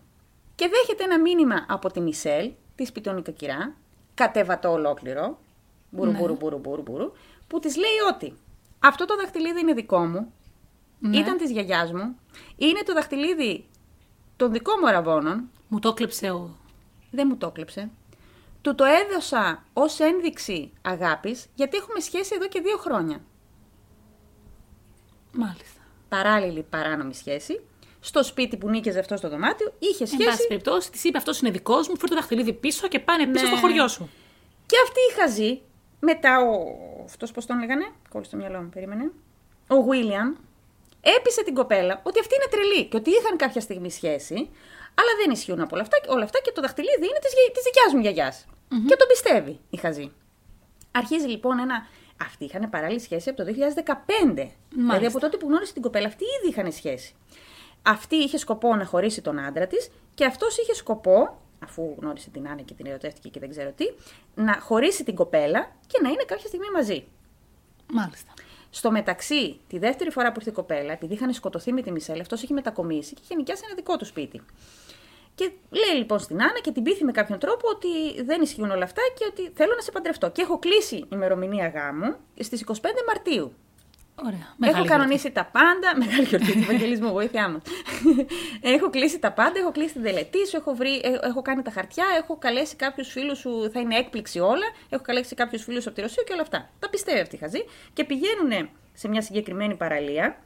Speaker 1: Και δέχεται ένα μήνυμα από τη Μισελ, της σπιτόνικα κυρά, κατέβατο ολόκληρο, μπουρου
Speaker 2: Ναι.
Speaker 1: μπουρου μπουρου μπουρου μπουρου, που της λέει ότι αυτό το δαχτυλίδι είναι δικό μου,
Speaker 2: Ναι.
Speaker 1: ήταν της γιαγιάς μου, είναι το δαχτυλίδι των δικών μου αραβώνων,
Speaker 2: Μου το έκλεψε ο.
Speaker 1: δεν μου το έκλεψε. Του το έδωσα ως ένδειξη αγάπης, γιατί έχουμε σχέση εδώ και δύο χρόνια.
Speaker 2: Μάλιστα.
Speaker 1: Παράλληλη παράνομη σχέση. Στο σπίτι που νίκαιζε αυτό στο δωμάτιο, είχε
Speaker 2: Εν πάση
Speaker 1: σχέση.
Speaker 2: περιπτώσει, της είπε αυτός είναι δικός μου, φέρ το δαχτυλίδι πίσω και πάνε πίσω
Speaker 1: Ναι.
Speaker 2: στο χωριό σου.
Speaker 1: Και αυτή η χαζή, μετά ο. Αυτός πώς τον λέγανε, κόλλησε το μυαλό μου, περίμενε. Ο Βίλιαμ έπεισε την κοπέλα ότι αυτή είναι τρελή και ότι είχαν κάποια στιγμή σχέση, αλλά δεν ισχύουν από όλα αυτά, όλα αυτά και το δαχτυλίδι είναι της της δικιάς μου γιαγιάς. Και τον πιστεύει η χαζή. Αρχίζει λοιπόν ένα. Αυτοί είχαν παράλληλη σχέση από το 2015. Δηλαδή από τότε που γνώρισε την κοπέλα, αυτοί ήδη είχαν σχέση. Αυτή είχε σκοπό να χωρίσει τον άντρα της και αυτός είχε σκοπό, αφού γνώρισε την Άννα και την ερωτεύτηκε και δεν ξέρω τι, να χωρίσει την κοπέλα και να είναι κάποια στιγμή μαζί.
Speaker 2: Μάλιστα.
Speaker 1: Στο μεταξύ, τη δεύτερη φορά που ήρθε η κοπέλα, επειδή είχαν σκοτωθεί με τη Μισελ, αυτός είχε μετακομίσει και είχε νοικιάσει ένα δικό του σπίτι. Και λέει λοιπόν στην Άννα και την πείθει με κάποιον τρόπο ότι δεν ισχύουν όλα αυτά και ότι θέλω να σε παντρευτώ. Και έχω κλείσει ημερομηνία γάμου στις 25 Μαρτίου.
Speaker 2: Ωραία.
Speaker 1: έχω κανονίσει τα πάντα. (laughs) Μεγάλη γιορτή του Ευαγγελισμού, βοήθειά μα. (laughs) έχω κλείσει τα πάντα, έχω κλείσει την τελετή σου, έχω, βρει, ε, έχω κάνει τα χαρτιά, έχω καλέσει κάποιους φίλους σου, θα είναι έκπληξη όλα. Έχω καλέσει κάποιους φίλους από τη Ρωσία και όλα αυτά. Τα πιστεύει αυτή η χαζή και πηγαίνουν σε μια συγκεκριμένη παραλία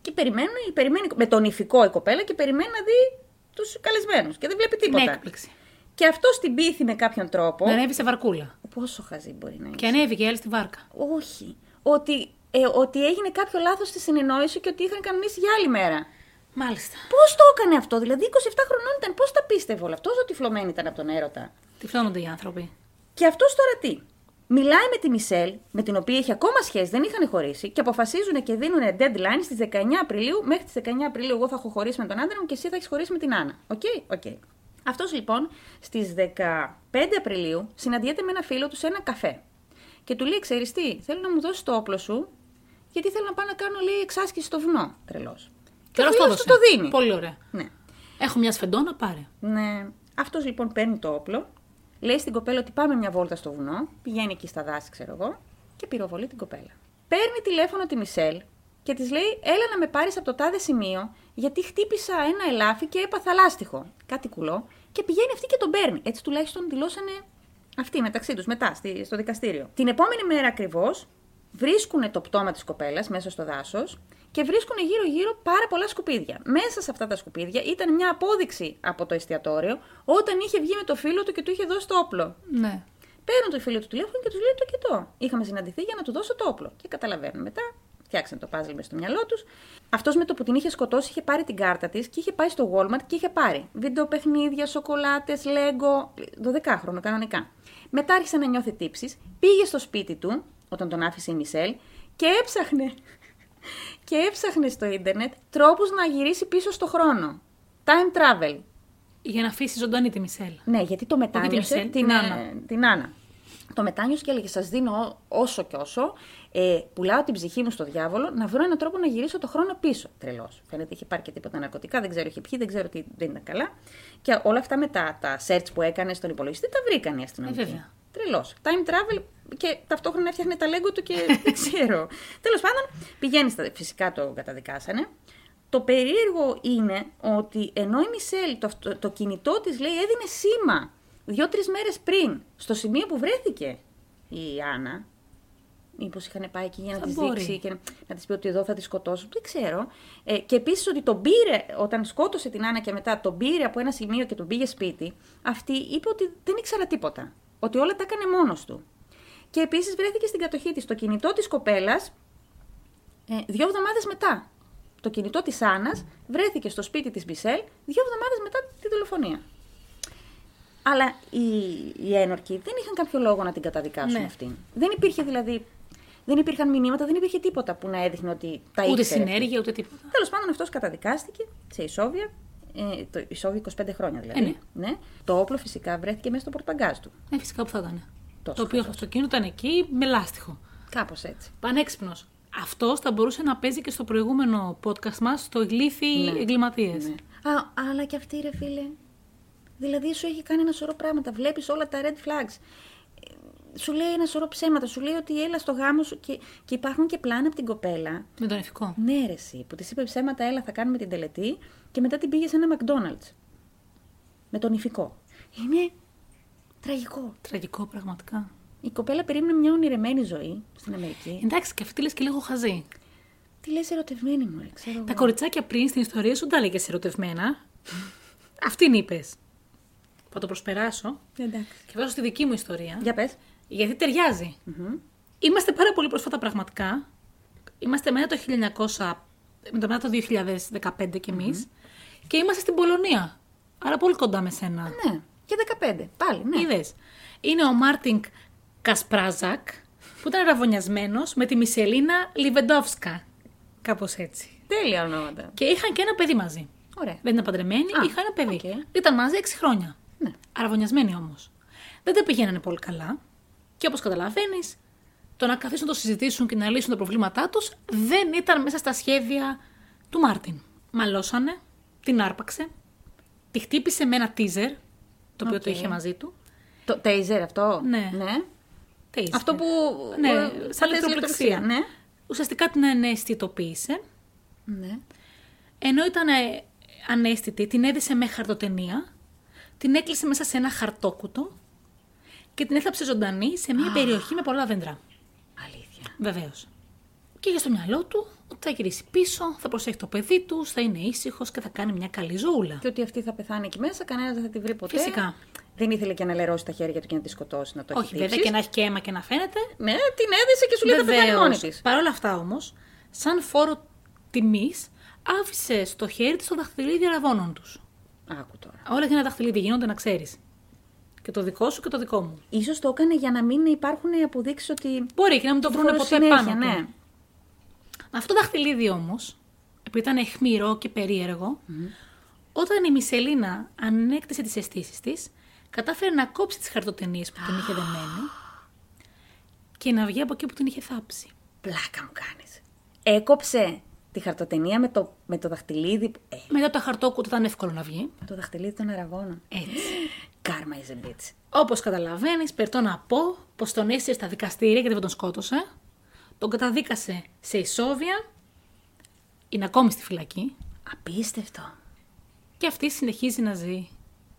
Speaker 1: και περιμένουν, περιμένει, με τον ηφικό η κοπέλα και περιμένει να δει τους καλεσμένους. Και δεν βλέπει
Speaker 2: Την
Speaker 1: τίποτα.
Speaker 2: έκπληξη.
Speaker 1: Και αυτό την πείθει με κάποιον τρόπο.
Speaker 2: Να ανέβει σε βαρκούλα.
Speaker 1: Πόσο χαζή μπορεί να είναι.
Speaker 2: Και ανέβηκε η άλλη στη βάρκα.
Speaker 1: Όχι. Ότι, ε, ότι έγινε κάποιο λάθος στη συνεννόηση και ότι είχαν κανονίσει για άλλη μέρα.
Speaker 2: Μάλιστα.
Speaker 1: Πώς το έκανε αυτό, δηλαδή 27 χρονών ήταν, πώς τα πίστευε όλα αυτό, όσο τυφλωμένη ήταν από τον έρωτα.
Speaker 2: Τυφλώνονται οι άνθρωποι.
Speaker 1: Και αυτός τώρα τι; Μιλάει με τη Μισελ, με την οποία έχει ακόμα σχέση, δεν είχαν χωρίσει, και αποφασίζουν και δίνουν deadline στις 19 Απριλίου. Μέχρι τις 19 Απριλίου, εγώ θα έχω χωρίσει με τον άντρα μου και εσύ θα έχεις χωρίσει με την Άννα. OK, OK. Αυτός λοιπόν στις 15 Απριλίου συναντιέται με ένα φίλο του σε ένα καφέ. Και του λέει: Ξέρεις τι, θέλω να μου δώσεις το όπλο σου, γιατί θέλω να πάω να κάνω λέει εξάσκηση στο βουνό. Τρελός. Και ο
Speaker 2: Τώρα
Speaker 1: φίλος του το δίνει.
Speaker 2: Πολύ ωραία.
Speaker 1: Ναι.
Speaker 2: Έχω μια σφεντόνα, πάρε.
Speaker 1: Ναι. Αυτός λοιπόν παίρνει το όπλο, λέει στην κοπέλα ότι πάμε μια βόλτα στο βουνό, πηγαίνει εκεί στα δάση, ξέρω εγώ, και πυροβολεί την κοπέλα. Παίρνει τηλέφωνο τη Μισελ και της λέει: Έλα να με πάρεις από το τάδε σημείο, γιατί χτύπησα ένα ελάφι και έπαθα λάστιχο. Κάτι κουλό. Και πηγαίνει αυτή και τον παίρνει. Έτσι τουλάχιστον δηλώσανε αυτοί μεταξύ τους μετά στη- στο δικαστήριο. Την επόμενη μέρα ακριβώς βρίσκουν το πτώμα της κοπέλας μέσα στο δάσος και βρίσκουν γύρω-γύρω πάρα πολλά σκουπίδια. Μέσα σε αυτά τα σκουπίδια ήταν μια απόδειξη από το εστιατόριο όταν είχε βγει με το φίλο του και του είχε δώσει το όπλο.
Speaker 2: Ναι.
Speaker 1: Παίρνουν το φίλο του τηλέφωνο και τους λέει το κοιτώ. Είχαμε συναντηθεί για να του δώσω το όπλο. Και καταλαβαίνουν μετά. Φτιάξαν το puzzle μέσα στο μυαλό τους. Αυτός με το που την είχε σκοτώσει είχε πάρει την κάρτα της και είχε πάει στο Walmart και είχε πάρει βίντεο παιχνίδια, σοκολάτες, λέγκο. 12χρονο κανονικά. Μετά άρχισε να νιώθει τύψεις, πήγε στο σπίτι του, όταν τον άφησε η Μισελ, και έψαχνε (laughs) και έψαχνε στο ίντερνετ τρόπους να γυρίσει πίσω στο χρόνο. Time travel.
Speaker 2: Για να αφήσει ζωντανή τη Μισελ.
Speaker 1: Ναι, γιατί το μετάνιωσε
Speaker 2: Μισελ,
Speaker 1: την,
Speaker 2: την
Speaker 1: ε,
Speaker 2: Άννα.
Speaker 1: την Άννα. Το μετάνιωσε και έλεγε: Σας δίνω ό- όσο και όσο. Ε, πουλάω την ψυχή μου στο διάβολο να βρω έναν τρόπο να γυρίσω το χρόνο πίσω. Τρελός. Φαίνεται είχε πάρει και τίποτα ναρκωτικά, δεν ξέρω είχε πιει, δεν ξέρω τι δεν ήταν καλά. Και όλα αυτά με τα, τα search που έκανε στον υπολογιστή τα βρήκαν οι αστυνομικοί.
Speaker 2: Ε, βέβαια.
Speaker 1: Τρελός. Time travel και ταυτόχρονα έφτιαχνε τα λέγκο του και (laughs) δεν ξέρω. Τέλος πάντων, πηγαίνει στα. Φυσικά το καταδικάσανε. Το περίεργο είναι ότι ενώ η Μισελ το, το, το κινητό της λέει έδινε σήμα δύο-τρεις μέρες πριν στο σημείο που βρέθηκε η Άννα, Μήπως είχαν πάει εκεί για να
Speaker 2: Θα
Speaker 1: της
Speaker 2: μπορεί.
Speaker 1: δείξει και να της πει ότι εδώ θα τη σκοτώσουν. Δεν ξέρω. Ε, και επίσης ότι τον πήρε, όταν σκότωσε την Άννα και μετά τον πήρε από ένα σημείο και τον πήγε σπίτι, αυτή είπε ότι δεν ήξερα τίποτα. Ότι όλα τα έκανε μόνος του. Και επίσης βρέθηκε στην κατοχή της το κινητό της κοπέλας ε, δύο εβδομάδες μετά. Το κινητό της Άννας βρέθηκε στο σπίτι της Μπισέλ δύο εβδομάδες μετά τη δολοφονία. Αλλά οι, οι ένορκοι δεν είχαν κάποιο λόγο να την καταδικάσουν
Speaker 2: Ναι.
Speaker 1: αυτήν. Δεν υπήρχε δηλαδή. Δεν υπήρχαν μηνύματα, δεν υπήρχε τίποτα που να έδειχνε ότι τα
Speaker 2: Ούτε
Speaker 1: ήξερε.
Speaker 2: συνέργεια, ούτε τίποτα.
Speaker 1: Τέλος πάντων, αυτός καταδικάστηκε σε ισόβια. Ε, το ισόβιο 25 χρόνια δηλαδή.
Speaker 2: Ε, ναι.
Speaker 1: Το όπλο φυσικά βρέθηκε μέσα στο πορτμπαγκάζ του.
Speaker 2: Ναι, φυσικά που θα ήταν.
Speaker 1: Τόσο
Speaker 2: το οποίο
Speaker 1: χαζός.
Speaker 2: αυτοκίνητο ήταν εκεί με λάστιχο.
Speaker 1: Κάπως έτσι.
Speaker 2: Πανέξυπνος. Αυτός θα μπορούσε να παίζει και στο προηγούμενο podcast μας στο γλύφι
Speaker 1: Ναι.
Speaker 2: εγκληματίες.
Speaker 1: Ναι. Α, αλλά και αυτή ρε φίλε. Δηλαδή σου έχει κάνει ένα σωρό πράγματα. Βλέπεις όλα τα red flags. Ε, Σου λέει ένα σωρό ψέματα. Σου λέει ότι έλα στο γάμο σου και, και υπάρχουν και πλάνα από την κοπέλα.
Speaker 2: Με τον ηθικό.
Speaker 1: Ναι, ρε, εσύ, που της είπε ψέματα, έλα, θα κάνουμε την τελετή και μετά την πήγε σε ένα McDonald's. Με τον ηφικό. Είναι τραγικό.
Speaker 2: Τραγικό, πραγματικά.
Speaker 1: Η κοπέλα περίμενε μια ονειρεμένη ζωή στην Αμερική.
Speaker 2: Εντάξει, και αυτή λες και λίγο χαζή.
Speaker 1: Τι λες, ερωτευμένη μου, ρε, ξέρω.
Speaker 2: Τα
Speaker 1: εγώ.
Speaker 2: κοριτσάκια πριν στην ιστορία σου τα έλεγες ερωτευμένα. (laughs) Αυτήν είπες. Θα το προσπεράσω
Speaker 1: Εντάξει.
Speaker 2: και βάζω στη δική μου ιστορία.
Speaker 1: Για πες.
Speaker 2: Γιατί ταιριάζει. Είμαστε πάρα πολύ πρόσφατα πραγματικά. Είμαστε μετά το 1900, μετά το 2015 κι εμείς. Και είμαστε στην Πολωνία. Άρα πολύ κοντά με σένα.
Speaker 1: Ναι, και 15. Πάλι, ναι.
Speaker 2: Είδες. Είναι ο Μάρτιν Κασπράζακ που ήταν ραβωνιασμένος με τη Μισελίνα Λιβεντόφσκα. Κάπως έτσι.
Speaker 1: Τέλεια ονόματα.
Speaker 2: Και είχαν και ένα παιδί μαζί.
Speaker 1: Ωραία.
Speaker 2: Δεν ήταν παντρεμένοι,
Speaker 1: Α,
Speaker 2: είχαν ένα παιδί.
Speaker 1: οκ.
Speaker 2: Ήταν μαζί 6 χρόνια.
Speaker 1: Ναι.
Speaker 2: Αραβωνιασμένοι όμως. Δεν τα πηγαίνανε πολύ καλά. Και όπως καταλαβαίνεις, το να καθίσουν να το συζητήσουν και να λύσουν τα προβλήματά τους δεν ήταν μέσα στα σχέδια του Μάρτιν. Μαλώσανε, την άρπαξε, τη χτύπησε με ένα taser, το οποίο το
Speaker 1: Οκ.
Speaker 2: είχε μαζί του.
Speaker 1: Το taser αυτό;
Speaker 2: Ναι.
Speaker 1: ναι.
Speaker 2: Taser.
Speaker 1: Αυτό που.
Speaker 2: Ναι,
Speaker 1: ε,
Speaker 2: σαν
Speaker 1: θες
Speaker 2: ηλεκτροπληξία.
Speaker 1: Ναι.
Speaker 2: Ουσιαστικά την αναισθητοποίησε,
Speaker 1: ναι.
Speaker 2: ενώ ήταν ε, ανέστητη, την έδισε με χαρτοτενία, την έκλεισε μέσα σε ένα χαρτόκουτο και την έθαψε ζωντανή σε μια περιοχή με πολλά δέντρα.
Speaker 1: Αλήθεια.
Speaker 2: Βεβαίως. Και είχε στο μυαλό του ότι θα γυρίσει πίσω, θα προσέχει το παιδί τους, θα είναι ήσυχος και θα κάνει μια καλή ζωούλα.
Speaker 1: Και ότι αυτή θα πεθάνει εκεί μέσα, κανένα δεν θα τη βρει ποτέ.
Speaker 2: Φυσικά.
Speaker 1: Δεν ήθελε και να λερώσει τα χέρια του και να τη σκοτώσει, να το
Speaker 2: Όχι,
Speaker 1: έχει
Speaker 2: βέβαια
Speaker 1: τύψεις.
Speaker 2: και να έχει και αίμα και να φαίνεται.
Speaker 1: Ναι, την έδισε και σου λέει θα πεθάνει μόνη της.
Speaker 2: Παρ' όλα αυτά όμως, σαν φόρο τιμής, άφησε στο χέρι της το δαχτυλίδι αραβώνων τους.
Speaker 1: Άκου τώρα.
Speaker 2: Όλα για ένα δαχτυλίδι γίνονται να ξέρεις. Και το δικό σου και το δικό μου.
Speaker 1: Ίσως το έκανε για να μην υπάρχουν αποδείξεις ότι.
Speaker 2: Μπορεί και να μην το βρούνε
Speaker 1: φορώ
Speaker 2: ποτέ
Speaker 1: συνέχεια,
Speaker 2: πάνω. του.
Speaker 1: ναι.
Speaker 2: Αυτό το δαχτυλίδι όμως, επειδή ήταν αιχμηρό και περίεργο, όταν η Μισελίνα ανέκτησε τις αισθήσεις της, κατάφερε να κόψει τις χαρτοτενίες που την είχε δεμένη και να βγει από εκεί που την είχε θάψει.
Speaker 1: Πλάκα μου κάνεις. Έκοψε τη χαρτοτενία με το, με το δαχτυλίδι. που- Ε,
Speaker 2: Μετά το χαρτόκουτο ήταν εύκολο να βγει.
Speaker 1: με το δαχτυλίδι των αραβώνων.
Speaker 2: Έτσι.
Speaker 1: Κάρμα is a bitch.
Speaker 2: Όπως καταλαβαίνεις, περτώ να πω πως τον έστειλε στα δικαστήρια γιατί δεν τον σκότωσε. Τον καταδίκασε σε ισόβια. Είναι ακόμη στη φυλακή.
Speaker 1: Απίστευτο.
Speaker 2: Και αυτή συνεχίζει να ζει.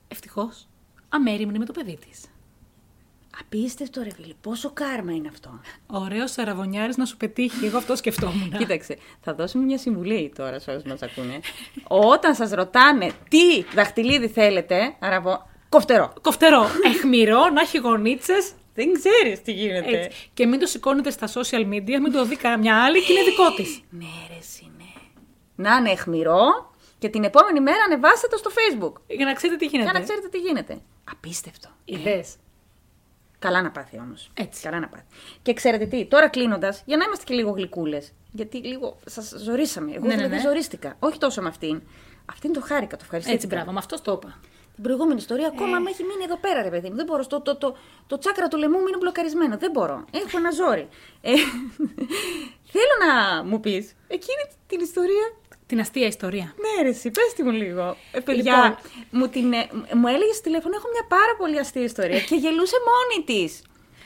Speaker 2: Ευτυχώς. Αμέριμνη με το παιδί της.
Speaker 1: Απίστευτο ρε φίλε. Πόσο κάρμα είναι αυτό.
Speaker 2: Ωραίος αραβωνιάρη να σου πετύχει. Εγώ αυτό σκεφτόμουν. (laughs)
Speaker 1: Κοίταξε, θα δώσουμε μια συμβουλή τώρα σε όσου μας ακούνε. Όταν σας ρωτάνε τι δαχτυλίδι θέλετε, αραβό. Κοφτερό.
Speaker 2: Κοφτερό. Εχμηρό, να έχει γονίτσες.
Speaker 1: Δεν ξέρεις τι γίνεται.
Speaker 2: Έτσι. Και μην το σηκώνετε στα social media, μην το δει καμιά άλλη και είναι δικό της.
Speaker 1: Ναι, ρε, εσύ, ναι. Να είναι αιχμηρό και την επόμενη μέρα ανεβάστε το στο facebook.
Speaker 2: Για να ξέρετε τι γίνεται.
Speaker 1: Για να ξέρετε τι γίνεται. Απίστευτο.
Speaker 2: Ιδέες.
Speaker 1: Καλά να πάθει όμως.
Speaker 2: Έτσι.
Speaker 1: Καλά να πάθει. Και ξέρετε τι, τώρα κλείνοντας, για να είμαστε και λίγο γλυκούλες. Γιατί λίγο σας ζωρίσαμε. Εγώ
Speaker 2: Ναι, ναι,
Speaker 1: δηλαδή
Speaker 2: ναι.
Speaker 1: ζορίστηκα. Όχι τόσο με αυτήν. Αυτήν το χάρηκα, το ευχαριστήθηκα.
Speaker 2: Έτσι, μπράβο, με αυτό το είπα.
Speaker 1: Την προηγούμενη ιστορία
Speaker 2: Ε.
Speaker 1: ακόμα με έχει μείνει εδώ πέρα, ρε παιδί μου. Δεν μπορώ. Το, το, το, το τσάκρα του λαιμού μου είναι μπλοκαρισμένο. Δεν μπορώ. Έχω ένα ζόρι. Ε, (laughs) θέλω να μου πεις εκείνη την ιστορία.
Speaker 2: Την αστεία ιστορία.
Speaker 1: Ναι, ρε, εσύ, πες τη μου λίγο. Ε, παιδιά,
Speaker 2: Λοιπόν.
Speaker 1: μου, την, ε, μου έλεγες στο τηλέφωνο: Έχω μια πάρα πολύ αστεία ιστορία και γελούσε μόνη της.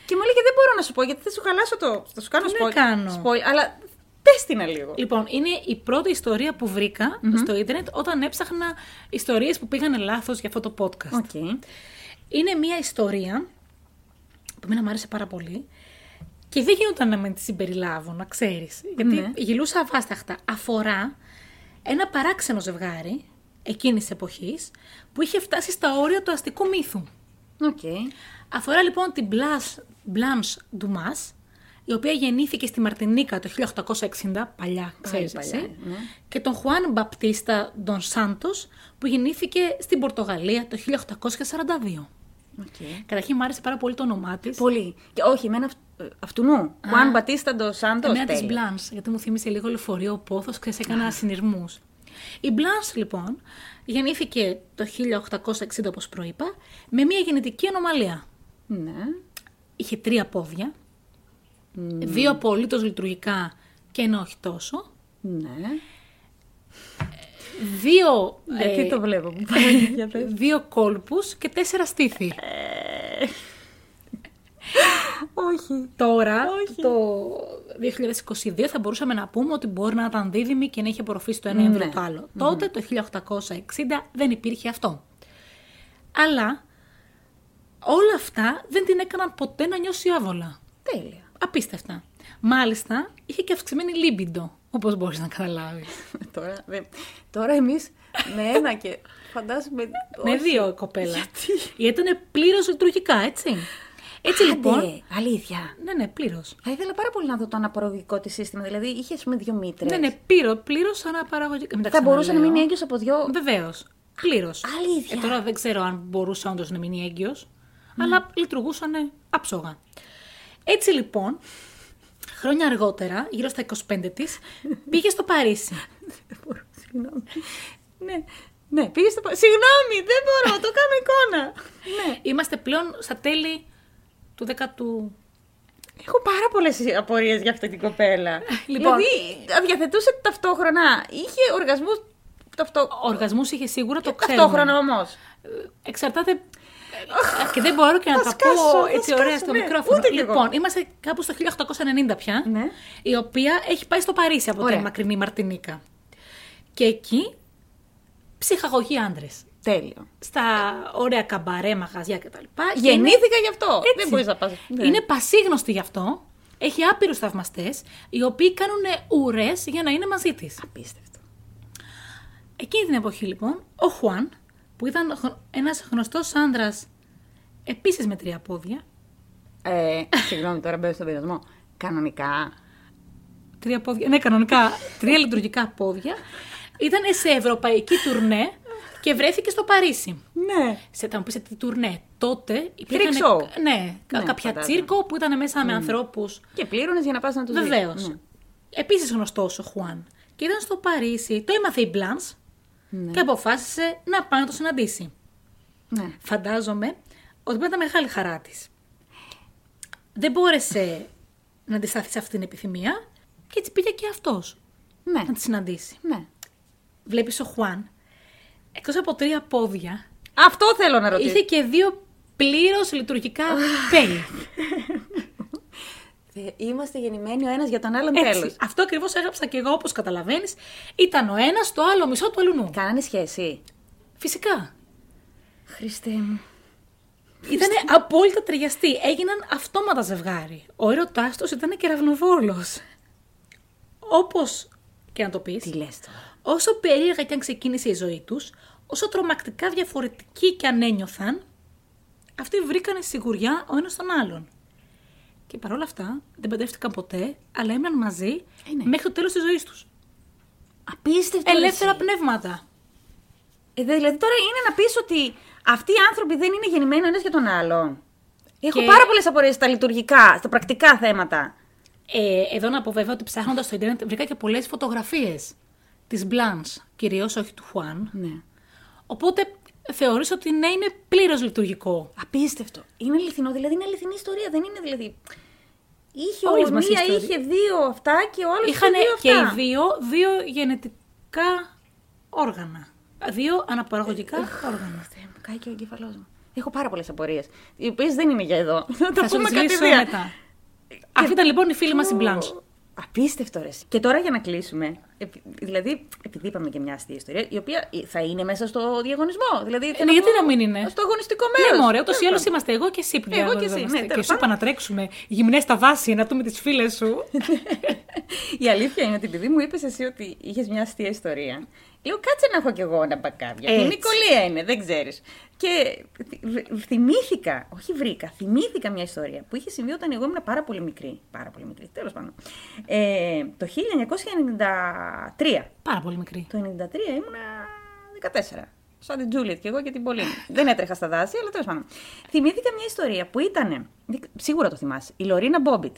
Speaker 1: Και μου έλεγε: Δεν μπορώ να σου πω γιατί θα σου χαλάσω το. Θα σου κάνω
Speaker 2: Τι να
Speaker 1: spoil.
Speaker 2: κάνω;
Speaker 1: spoil, αλλά πες την λίγο.
Speaker 2: Λοιπόν, είναι η πρώτη ιστορία που βρηκα στο ίντερνετ όταν έψαχνα ιστορίες που πήγανε λάθος για αυτό το podcast.
Speaker 1: OK.
Speaker 2: Είναι μια ιστορία που εμένα μου άρεσε πάρα πολύ και δεν γινόταν να μη τη συμπεριλάβω, να ξέρεις. Γιατί
Speaker 1: Ναι.
Speaker 2: γελούσα αβάσταχτα. Αφορά ένα παράξενο ζευγάρι εκείνης της εποχής που είχε φτάσει στα όρια του αστικού μύθου.
Speaker 1: Οκ.
Speaker 2: Αφορά λοιπόν την Blas- Blanche Dumas, η οποία γεννήθηκε στη Μαρτινίκα το 1860, παλιά, ξέρεις
Speaker 1: παλιά,
Speaker 2: εσύ,
Speaker 1: ναι.
Speaker 2: και τον Χουάν Μπαπτίστα Ντος Σάντος, που γεννήθηκε στην Πορτογαλία το 1842.
Speaker 1: Οκ.
Speaker 2: Καταρχήν μου άρεσε πάρα πολύ το όνομά της.
Speaker 1: Πολύ. Και όχι, εμένα αυ... ε, αυτού. Juan Batista dos Santos.
Speaker 2: Εμένα της
Speaker 1: τέλειο.
Speaker 2: Μπλάνς, γιατί μου θύμισε λίγο λεωφορείο πόθος και σε έκανα συνειρμούς. Η Μπλάνς λοιπόν γεννήθηκε το 1860 όπως προείπα με μια γενετική ανομαλία.
Speaker 1: Ναι.
Speaker 2: Είχε τρία πόδια, δύο απολύτως λειτουργικά και ένα όχι τόσο,
Speaker 1: Ναι.
Speaker 2: δύο,
Speaker 1: Γιατί
Speaker 2: ε,
Speaker 1: το βλέπω. Για πες.
Speaker 2: δύο κόλπους και τέσσερα στήθη.
Speaker 1: Όχι.
Speaker 2: Τώρα,
Speaker 1: Όχι.
Speaker 2: το 2022, θα μπορούσαμε να πούμε ότι μπορεί να ήταν δίδυμη και να είχε απορροφήσει το ένα έμβριο
Speaker 1: Ναι.
Speaker 2: το άλλο. Τότε, το 1860, δεν υπήρχε αυτό. Αλλά όλα αυτά δεν την έκαναν ποτέ να νιώσει άβολα.
Speaker 1: Τέλεια.
Speaker 2: Απίστευτα. Μάλιστα, είχε και αυξημένη λίμπιντο, όπως μπορείς να καταλάβεις. (laughs)
Speaker 1: τώρα, δεν- τώρα εμείς με ένα και φαντάζομαι...
Speaker 2: Με
Speaker 1: όχι.
Speaker 2: δύο κοπέλα.
Speaker 1: Γιατί;
Speaker 2: Γιατί ήταν πλήρως λειτουργικά, έτσι. Έτσι
Speaker 1: Άντε,
Speaker 2: λοιπόν.
Speaker 1: αλήθεια.
Speaker 2: Ναι, ναι, πλήρως.
Speaker 1: Θα ήθελα πάρα πολύ να δω το αναπαραγωγικό της σύστημα. Δηλαδή, είχε ας πούμε δύο μήτρες.
Speaker 2: Ναι, ναι, πλήρω, πλήρως αναπαραγωγικά. Μην τα
Speaker 1: Θα μπορούσε να
Speaker 2: ξαναλέω.
Speaker 1: μείνει έγκυος από δύο.
Speaker 2: Βεβαίως. Πλήρως.
Speaker 1: Αλήθεια.
Speaker 2: Ε, τώρα δεν ξέρω αν μπορούσε όντως να μείνει έγκυος, αλλά λειτουργούσαν άψογα. Έτσι λοιπόν, χρόνια αργότερα, γύρω στα 25 της, (laughs) πήγε στο Παρίσι.
Speaker 1: Δεν μπορώ, συγγνώμη. ναι, ναι, πήγε στο. πα- Συγγνώμη, δεν μπορώ, το κάνω εικόνα. ναι.
Speaker 2: Είμαστε πλέον στα τέλη του 10ου.
Speaker 1: Έχω πάρα πολλές απορίες για αυτή την κοπέλα.
Speaker 2: Λοιπόν.
Speaker 1: Δηλαδή, διαθετούσε ταυτόχρονα. Είχε οργασμούς. Ταυτό...
Speaker 2: Οργασμούς είχε σίγουρα, το ξέρουμε.
Speaker 1: Ταυτόχρονα όμως.
Speaker 2: Εξαρτάται. ε, και δεν μπορώ και να
Speaker 1: θα
Speaker 2: τα
Speaker 1: σκάσω,
Speaker 2: πω
Speaker 1: θα
Speaker 2: έτσι ωραία
Speaker 1: σκάσω,
Speaker 2: στο
Speaker 1: ναι.
Speaker 2: μικρόφωνο.
Speaker 1: Ούτε κι εγώ.
Speaker 2: λοιπόν, είμαστε κάπου στο 1890 πια,
Speaker 1: Ναι.
Speaker 2: η οποία έχει πάει στο Παρίσι από
Speaker 1: Ωραία.
Speaker 2: την μακρινή Μαρτινίκα. Και εκεί ψυχαγωγεί άντρες.
Speaker 1: Τέλειο.
Speaker 2: Στα ωραία καμπαρέ, μαγαζιά κτλ. Και
Speaker 1: Γεννήθηκα γι' αυτό.
Speaker 2: Έτσι.
Speaker 1: Δεν μπορείς να πας.
Speaker 2: Είναι πασίγνωστη γι' αυτό. Έχει άπειρους θαυμαστές, οι οποίοι κάνουν ουρές για να είναι μαζί της.
Speaker 1: Απίστευτο.
Speaker 2: Εκείνη την εποχή λοιπόν, ο Χουάν, που ήταν ένας γνωστός άντρα, επίσης με τρία πόδια.
Speaker 1: Ε, συγγνώμη, τώρα μπαίνω στον πειρασμό. Κανονικά.
Speaker 2: Τρία πόδια, ναι, κανονικά τρία λειτουργικά πόδια. Ήταν σε ευρωπαϊκή τουρνέ και βρέθηκε στο Παρίσι.
Speaker 1: Ναι.
Speaker 2: Σε, θα μου πεις τι τουρνέ. Τότε
Speaker 1: Freak show.
Speaker 2: Ναι, κα-
Speaker 1: Ναι,
Speaker 2: κάποια
Speaker 1: φαντάζομαι.
Speaker 2: τσίρκο που ήταν μέσα με ανθρώπους
Speaker 1: Και πλήρωνες για να πας να τους δεις.
Speaker 2: Βεβαίως.
Speaker 1: Ναι.
Speaker 2: Επίσης γνωστός ο Χουάν. Και ήταν στο Παρίσι, το έμαθε η Μπλάνς και αποφάσισε να πάει να το συναντήσει.
Speaker 1: Ναι.
Speaker 2: Φαντάζομαι ότι πρέπει να ήταν μεγάλη χαρά της. Δεν μπόρεσε να αντισταθεί σε αυτή την επιθυμία και έτσι πήγε και αυτός
Speaker 1: Ναι.
Speaker 2: να τη συναντήσει.
Speaker 1: ναι.
Speaker 2: Βλέπεις ο Χουάν, εκτός από τρία πόδια,
Speaker 1: Αυτό θέλω να ρωτήσω.
Speaker 2: είχε και δύο πλήρως λειτουργικά (laughs) πέι.
Speaker 1: Θε- Είμαστε γεννημένοι ο ένας για τον άλλον
Speaker 2: Έτσι.
Speaker 1: τέλος.
Speaker 2: Αυτό ακριβώς έγραψα και εγώ, όπως καταλαβαίνεις. Ήταν ο ένας, το άλλο μισό του αλουνού.
Speaker 1: Κάνανε σχέση.
Speaker 2: Φυσικά.
Speaker 1: Χριστέ μου.
Speaker 2: Ήταν απόλυτα ταιριαστοί. Έγιναν αυτόματα ζευγάρι. Ο έρωτάς τους ήταν κεραυνοβόλο. Όπως και να το πεις,
Speaker 1: Τι λες τώρα.
Speaker 2: Όσο περίεργα και αν ξεκίνησε η ζωή τους, όσο τρομακτικά διαφορετικοί και αν ένιωθαν, αυτοί βρήκανε σιγουριά ο ένας τον άλλον. Και παρόλα αυτά δεν παντρεύτηκαν ποτέ, αλλά έμειναν μαζί
Speaker 1: Ε, ναι.
Speaker 2: μέχρι το τέλος της ζωής τους.
Speaker 1: Απίστευτο.
Speaker 2: Ελεύθερα
Speaker 1: εσύ.
Speaker 2: πνεύματα.
Speaker 1: Ε, δε- δηλαδή τώρα είναι να πεις ότι αυτοί οι άνθρωποι δεν είναι γεννημένοι ο ένας για τον άλλον. Έχω
Speaker 2: Και-
Speaker 1: πάρα πολλές απορίες στα λειτουργικά, στα πρακτικά θέματα.
Speaker 2: Ε, εδώ να πω βέβαια ότι ψάχνοντας στο Ιντερνετ βρήκα και πολλές φωτογραφίες της Blanche, κυρίως όχι του Χουάν.
Speaker 1: Ναι.
Speaker 2: Οπότε θεωρείς ότι ναι, είναι πλήρως λειτουργικό.
Speaker 1: Απίστευτο. Είναι αληθινό, δηλαδή είναι αληθινή ιστορία. Δεν είναι δηλαδή. Είχε
Speaker 2: Όλες
Speaker 1: όλη
Speaker 2: μας οι
Speaker 1: μία,
Speaker 2: ιστορίες.
Speaker 1: είχε δύο αυτά και ο άλλος είχε
Speaker 2: Είχαν
Speaker 1: δύο
Speaker 2: και οι
Speaker 1: αυτά.
Speaker 2: δύο, δύο γενετικά όργανα. Δύο αναπαραγωγικά όργανα.
Speaker 1: Θεέ μου, κάει και ο εγκεφαλός μου. Έχω πάρα πολλές απορίες. Οι οποίες δεν είναι για εδώ. Θα το
Speaker 2: Θα σου
Speaker 1: πούμε
Speaker 2: τις λύσω
Speaker 1: κατηδίαν.
Speaker 2: μετά. Αυτή ήταν λοιπόν η φίλη μας η Blanche.
Speaker 1: Απίστευτο ρε. Και τώρα για να κλείσουμε, επει- δηλαδή, επειδή είπαμε και μια αστεία ιστορία, η οποία θα είναι μέσα στο διαγωνισμό. Δηλαδή, θέλω
Speaker 2: Ναι, γιατί
Speaker 1: πω,
Speaker 2: να μην είναι;
Speaker 1: Στο αγωνιστικό μέρος.
Speaker 2: Ναι, μωρέ, ούτως ή άλλως είμαστε εγώ και εσύ που
Speaker 1: Εγώ και εσύ,
Speaker 2: διαβαζόμαστε.
Speaker 1: ναι,
Speaker 2: Και
Speaker 1: τέλος
Speaker 2: σου είπα
Speaker 1: πάντων.
Speaker 2: να τρέξουμε γυμνές στα δάση να δούμε τις φίλες σου. (laughs)
Speaker 1: Η αλήθεια είναι ότι επειδή μου είπες εσύ ότι είχες μια αστεία ιστορία, λέω κάτσε να έχω κι εγώ ένα backup. Γιατί η
Speaker 2: Έτσι.
Speaker 1: Νικολία είναι, δεν ξέρεις. Και θυ- θυμήθηκα, όχι βρήκα, θυμήθηκα μια ιστορία που είχε συμβεί όταν εγώ ήμουν πάρα πολύ μικρή. Πάρα πολύ μικρή, τέλος πάντων. Ε, το 1993.
Speaker 2: Πάρα πολύ μικρή.
Speaker 1: Το 93 ήμουνα 14. Σαν την Τζούλιετ και εγώ και την Πολίνη. Δεν έτρεχα στα δάση, αλλά τέλος πάντων. Θυμήθηκα μια ιστορία που ήταν. Σίγουρα το θυμάσαι. Η Λωρίνα Μπόμπιτ.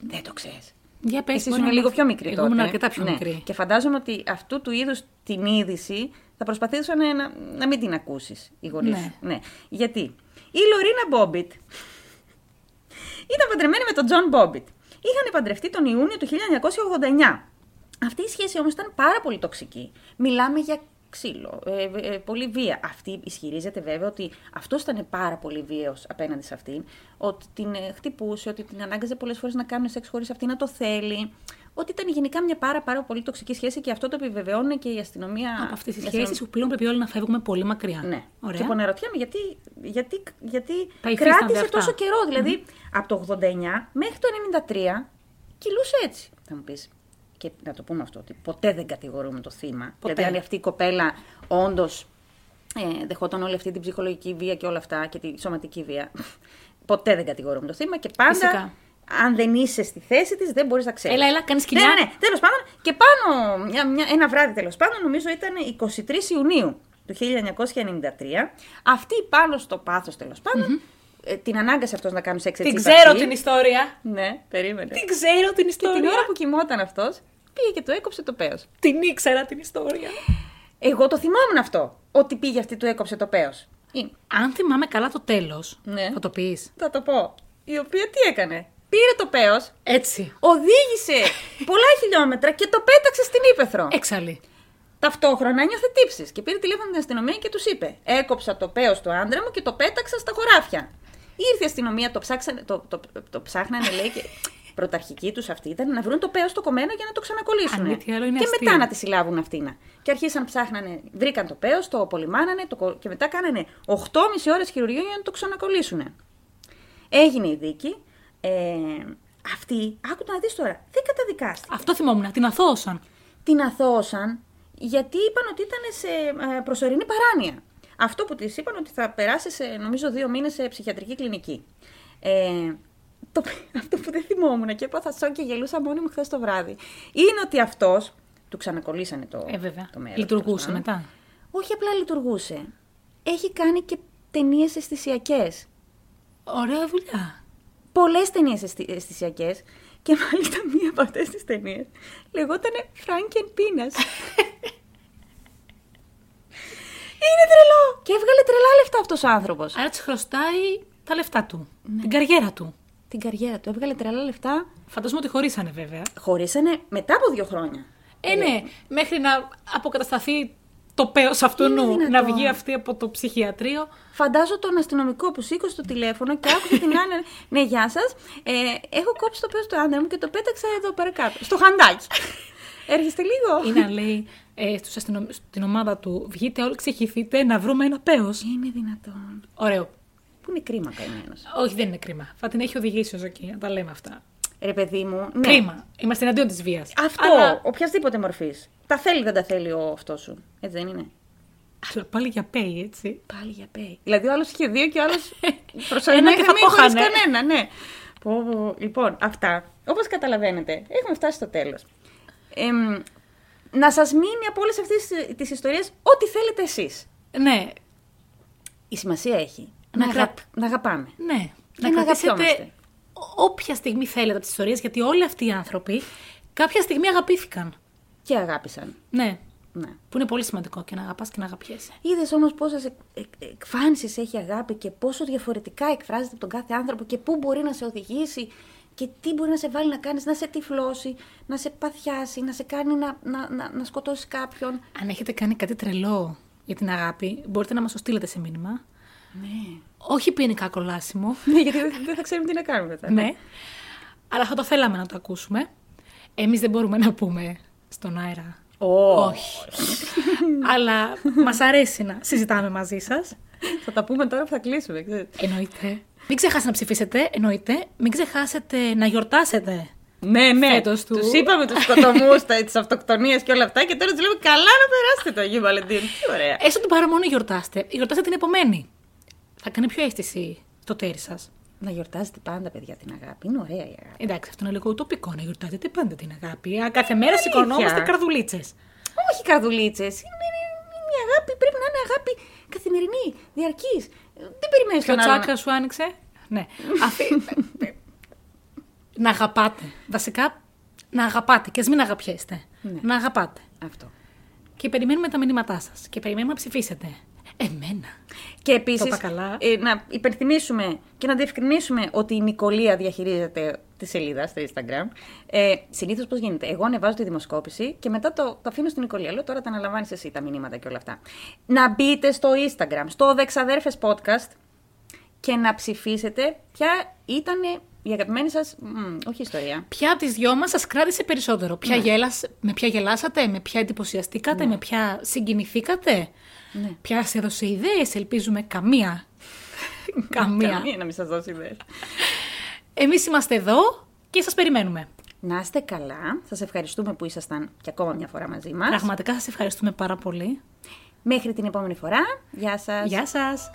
Speaker 1: Δεν το ξέρεις.
Speaker 2: Για πες,
Speaker 1: Εσύ
Speaker 2: μπορεί
Speaker 1: ήσουν
Speaker 2: να
Speaker 1: λίγο
Speaker 2: μάθω.
Speaker 1: πιο μικρή
Speaker 2: Εγώ
Speaker 1: τότε.
Speaker 2: ήμουν αρκετά πιο
Speaker 1: Ναι.
Speaker 2: μικρή.
Speaker 1: Και φαντάζομαι ότι αυτού του είδους την είδηση θα προσπαθήσουν να, να μην την ακούσουν οι γονείς.
Speaker 2: Ναι.
Speaker 1: ναι. Γιατί η Λωρίνα Μπόμπιτ ήταν παντρεμένη με τον Τζον Μπόμπιτ. Είχαν παντρευτεί τον Ιούνιο του 1989. Αυτή η σχέση όμως ήταν πάρα πολύ τοξική. Μιλάμε για ξύλο, ε, ε, πολύ βία. Αυτή ισχυρίζεται βέβαια ότι αυτός ήταν πάρα πολύ βίαιος απέναντι σε αυτήν, ότι την ε, χτυπούσε, ότι την ανάγκαζε πολλές φορές να κάνουν σεξ χωρίς αυτή να το θέλει, ότι ήταν γενικά μια πάρα, πάρα πολύ τοξική σχέση και αυτό το επιβεβαιώνει και η αστυνομία.
Speaker 2: Από αυτές τι
Speaker 1: η αστυνομία-
Speaker 2: σχέσεις που πλέον πρέπει όλοι να φεύγουμε πολύ μακριά.
Speaker 1: ναι.
Speaker 2: Ωραία.
Speaker 1: Και πονερωτιέμαι γιατί, γιατί, γιατί
Speaker 2: Τα υφίστανται
Speaker 1: κράτησε
Speaker 2: αυτά.
Speaker 1: τόσο καιρό. Δηλαδή, από το 89 μέχρι το 93 κυλούσε έτσι. Θα μου πεις. Και να το πούμε αυτό, ότι ποτέ δεν κατηγορούμε το θύμα.
Speaker 2: Ποτέ.
Speaker 1: Δηλαδή, αν αυτή η κοπέλα όντως ε, δεχόταν όλη αυτή την ψυχολογική βία και όλα αυτά και τη σωματική βία. ποτέ δεν κατηγορούμε το θύμα και πάντα.
Speaker 2: Φυσικά.
Speaker 1: Αν δεν είσαι στη θέση της, δεν μπορείς να ξέρεις.
Speaker 2: Έλα, έλα, κάνεις
Speaker 1: Ναι,
Speaker 2: κοιλιά.
Speaker 1: ναι, ναι. Τέλος πάντων, και πάνω, μια, μια, ένα βράδυ τέλος πάντων, νομίζω ήταν 23 Ιουνίου του 1993, αυτή πάνω στο πάθος τέλος πάντων, ε, την ανάγκασε αυτός να κάνει σεξ έτσι.
Speaker 2: Την
Speaker 1: είπα
Speaker 2: ξέρω
Speaker 1: αυτή.
Speaker 2: την ιστορία.
Speaker 1: Ναι, περίμενε.
Speaker 2: Την ξέρω την
Speaker 1: Και την
Speaker 2: ιστορία.
Speaker 1: ώρα που κοιμόταν αυτός, πήγε και το έκοψε το πέος.
Speaker 2: Την ήξερα την ιστορία.
Speaker 1: Εγώ το θυμόμουν αυτό. Ότι πήγε αυτή του έκοψε το πέος. Είναι.
Speaker 2: Αν θυμάμαι καλά το τέλος.
Speaker 1: Ναι.
Speaker 2: Θα το πεις.
Speaker 1: Θα το πω. Η οποία τι έκανε; Πήρε το πέος,
Speaker 2: Έτσι.
Speaker 1: οδήγησε (laughs) πολλά χιλιόμετρα και το πέταξε στην ύπεθρο.
Speaker 2: Έξαλλη.
Speaker 1: Ταυτόχρονα ένιωθε τύψεις και πήρε τηλέφωνο την αστυνομία και τους είπε: Έκοψα το πέος του άντρα μου και το πέταξα στα χωράφια. Ήρθε η αστυνομία, το, ψάξανε, το, το, το ψάχνανε, λέει, και πρωταρχική τους αυτή ήταν να βρουν το πέος το κομμένο για να το ξανακολλήσουν.
Speaker 2: Αν μη τι άλλο είναι
Speaker 1: και
Speaker 2: αστείο.
Speaker 1: μετά να τη συλλάβουν αυτήν. Και αρχίσαν ψάχνανε, βρήκαν το πέος, το απολυμάνανε το, κο- και μετά κάνανε 8,5 ώρες χειρουργείο για να το ξανακολλήσουν. Έγινε η δίκη. Ε, αυτή, άκου το να δεις τώρα, δεν καταδικάστηκε
Speaker 2: Αυτό θυμόμουν. Την αθώωσαν.
Speaker 1: την αθώωσαν γιατί είπαν ότι ήταν σε ε, προσωρινή παράνοια. Αυτό που της είπαν ότι θα περάσει σε, νομίζω, δύο μήνες σε ψυχιατρική κλινική. Ε, το, (laughs) αυτό που δεν θυμόμουν και έπαθα σοκ και γελούσα μόνη μου χθες το βράδυ. Είναι ότι αυτός. Του ξανακολλήσανε το,
Speaker 2: Ε, βέβαια.
Speaker 1: το μέρος,
Speaker 2: Λειτουργούσε
Speaker 1: τέλος πάντων.
Speaker 2: μετά.
Speaker 1: Όχι απλά λειτουργούσε. Έχει κάνει και ταινίες αισθησιακές.
Speaker 2: Ωραία δουλειά.
Speaker 1: Πολλές ταινίες αισθησιακές. Και μάλιστα μία από αυτές τις ταινίες λεγότανε Franken Peanuts. (laughs) Είναι τρελό! Και έβγαλε τρελά λεφτά αυτός ο άνθρωπος.
Speaker 2: Άρα της χρωστάει τα λεφτά του. Την καριέρα του.
Speaker 1: Την καριέρα του. Έβγαλε τρελά λεφτά.
Speaker 2: Φαντάζομαι ότι χωρίσανε βέβαια.
Speaker 1: Χωρίσανε μετά από δύο χρόνια.
Speaker 2: Ε, ναι, μέχρι να αποκατασταθεί το πέος αυτού
Speaker 1: Είναι
Speaker 2: νου,
Speaker 1: δυνατόν.
Speaker 2: να βγει αυτή από το ψυχιατρίο.
Speaker 1: Φαντάζω τον αστυνομικό που σήκωσε το τηλέφωνο και άκουσε την άλλη. Ναι, γεια σας. Ε, έχω κόψει το πέος του άντρα μου και το πέταξα εδώ πέρα κάτω. Στο χαντάκι. Έρχεστε λίγο.
Speaker 2: Ή να λέει ε, στους αστυνομ... στην ομάδα του, βγείτε όλοι ξεχυθείτε να βρούμε ένα πέος.
Speaker 1: Είναι δυνατόν.
Speaker 2: Ωραίο.
Speaker 1: Που είναι κρίμα καημένο.
Speaker 2: Όχι, δεν είναι κρίμα. Θα την έχει οδηγήσει ο Ζοκή, να τα λέμε αυτά.
Speaker 1: Ρε παιδί μου. Ναι.
Speaker 2: Κρίμα. Είμαστε εναντίον της βίας.
Speaker 1: Αυτό,
Speaker 2: Αλλά,
Speaker 1: οποιασδήποτε μορφής. Τα θέλει, δεν τα θέλει ο αυτός σου. Έτσι δεν είναι.
Speaker 2: αλλά πάλι για πέι, έτσι.
Speaker 1: Πάλι για πέι. Δηλαδή ο άλλος είχε δύο και ο άλλος (laughs) προσωρινά
Speaker 2: Ένα και
Speaker 1: είχε
Speaker 2: θα
Speaker 1: μείνει
Speaker 2: το
Speaker 1: χωρίς
Speaker 2: είχανε.
Speaker 1: κανένα, ναι. Πω, πω. Λοιπόν, αυτά. Όπως καταλαβαίνετε, έχουμε φτάσει στο τέλος. Να σας μείνει από όλες αυτές τις ιστορίες ό,τι θέλετε εσείς.
Speaker 2: Ναι,
Speaker 1: Η σημασία έχει να,
Speaker 2: να,
Speaker 1: αγα-
Speaker 2: κρα-
Speaker 1: να αγαπάμε.
Speaker 2: ναι,
Speaker 1: Και
Speaker 2: να
Speaker 1: να
Speaker 2: κρατήσετε
Speaker 1: αγαπιόμαστε.
Speaker 2: ό- όποια στιγμή θέλετε από τις ιστορίες, γιατί όλοι αυτοί οι άνθρωποι κάποια στιγμή αγαπήθηκαν.
Speaker 1: Και αγάπησαν.
Speaker 2: Ναι,
Speaker 1: Ναι.
Speaker 2: που είναι πολύ σημαντικό και να αγαπάς και να αγαπιέσαι.
Speaker 1: Είδες όμως πόσες εκφάνσεις έχει η αγάπη και πόσο διαφορετικά εκφράζεται από τον κάθε άνθρωπο και πού μπορεί να σε οδηγήσει και τι μπορεί να σε βάλει να κάνεις, να σε τυφλώσει, να σε παθιάσει, να σε κάνει να, να, να, να σκοτώσει κάποιον.
Speaker 2: Αν έχετε κάνει κάτι τρελό για την αγάπη, μπορείτε να μας το στείλετε σε μήνυμα.
Speaker 1: Ναι.
Speaker 2: Όχι ποινικά κολάσιμο, (laughs)
Speaker 1: Ναι, γιατί δεν, δεν θα ξέρουμε τι να κάνουμε μετά.
Speaker 2: ναι. Αλλά θα το θέλαμε να το ακούσουμε. Εμείς δεν μπορούμε να πούμε στον αέρα. Όχι. Αλλά μας αρέσει να συζητάμε μαζί σας.
Speaker 1: Θα τα πούμε τώρα που θα κλείσουμε. ξέρεις.
Speaker 2: Εννοείται. Μην ξεχάσετε να ψηφίσετε, εννοείται. Μην ξεχάσετε να γιορτάσετε.
Speaker 1: Ναι, ναι.
Speaker 2: Φέτος του.
Speaker 1: Τους είπαμε τους σκοτωμούς, τις αυτοκτονίες και όλα αυτά και τώρα τους λέμε καλά να περάσετε το Αγίου Βαλεντίνου. Τι ωραία.
Speaker 2: Έστω το παραμονή γιορτάστε. Γιορτάστε την επομένη. Θα κάνει πιο αίσθηση το τέρι σας.
Speaker 1: Να γιορτάζετε πάντα, παιδιά, την αγάπη. Είναι ωραία η αγάπη.
Speaker 2: Εντάξει, αυτό είναι λίγο ουτοπικό να γιορτάζετε πάντα την αγάπη. Α, Κάθε μέρα σηκωνόμαστε καρδουλίτσες.
Speaker 1: Όχι καρδουλίτσες. Είναι, είναι η αγάπη, πρέπει να είναι αγάπη καθημερινή, διαρκής. Δεν περιμένεις
Speaker 2: Και ο
Speaker 1: τον άλλον.
Speaker 2: τσάκα σου άνοιξε; Ναι. (laughs) Αυτή... να αγαπάτε. Βασικά, να αγαπάτε και ας μην αγαπιέστε.
Speaker 1: Ναι.
Speaker 2: Να αγαπάτε.
Speaker 1: Αυτό.
Speaker 2: Και περιμένουμε τα μηνύματά σας. Και περιμένουμε να ψηφίσετε. Εμένα.
Speaker 1: Και επίσης
Speaker 2: Το είπα καλά.
Speaker 1: να υπενθυμίσουμε και να διευκρινίσουμε ότι η Νικολία διαχειρίζεται τη σελίδα στο Instagram. Ε, Συνήθως πώς γίνεται. Εγώ ανεβάζω τη δημοσκόπηση και μετά το, το αφήνω στην Νικολία. Λέω τώρα τα αναλαμβάνεις εσύ τα μηνύματα και όλα αυτά. Να μπείτε στο Instagram, στο Δεξαδέρφες Podcast και να ψηφίσετε ποια ήταν η αγαπημένη σας. Όχι ιστορία.
Speaker 2: Ποια από τις δυο μας σας κράτησε περισσότερο; Ποια γέλας- με ποια γελάσατε, με ποια εντυπωσιαστήκατε, με ποια συγκινηθήκατε;
Speaker 1: Ναι.
Speaker 2: Ποια σε έδωσε ιδέες, ελπίζουμε καμία. (laughs) καμία.
Speaker 1: Καμία να μην σας δώσει ιδέες.
Speaker 2: Εμείς είμαστε εδώ και σας περιμένουμε.
Speaker 1: Να είστε καλά. Σας ευχαριστούμε που ήσασταν και ακόμα μια φορά μαζί μας.
Speaker 2: Πραγματικά σας ευχαριστούμε πάρα πολύ.
Speaker 1: Μέχρι την επόμενη φορά. Γεια σας.
Speaker 2: Γεια σας!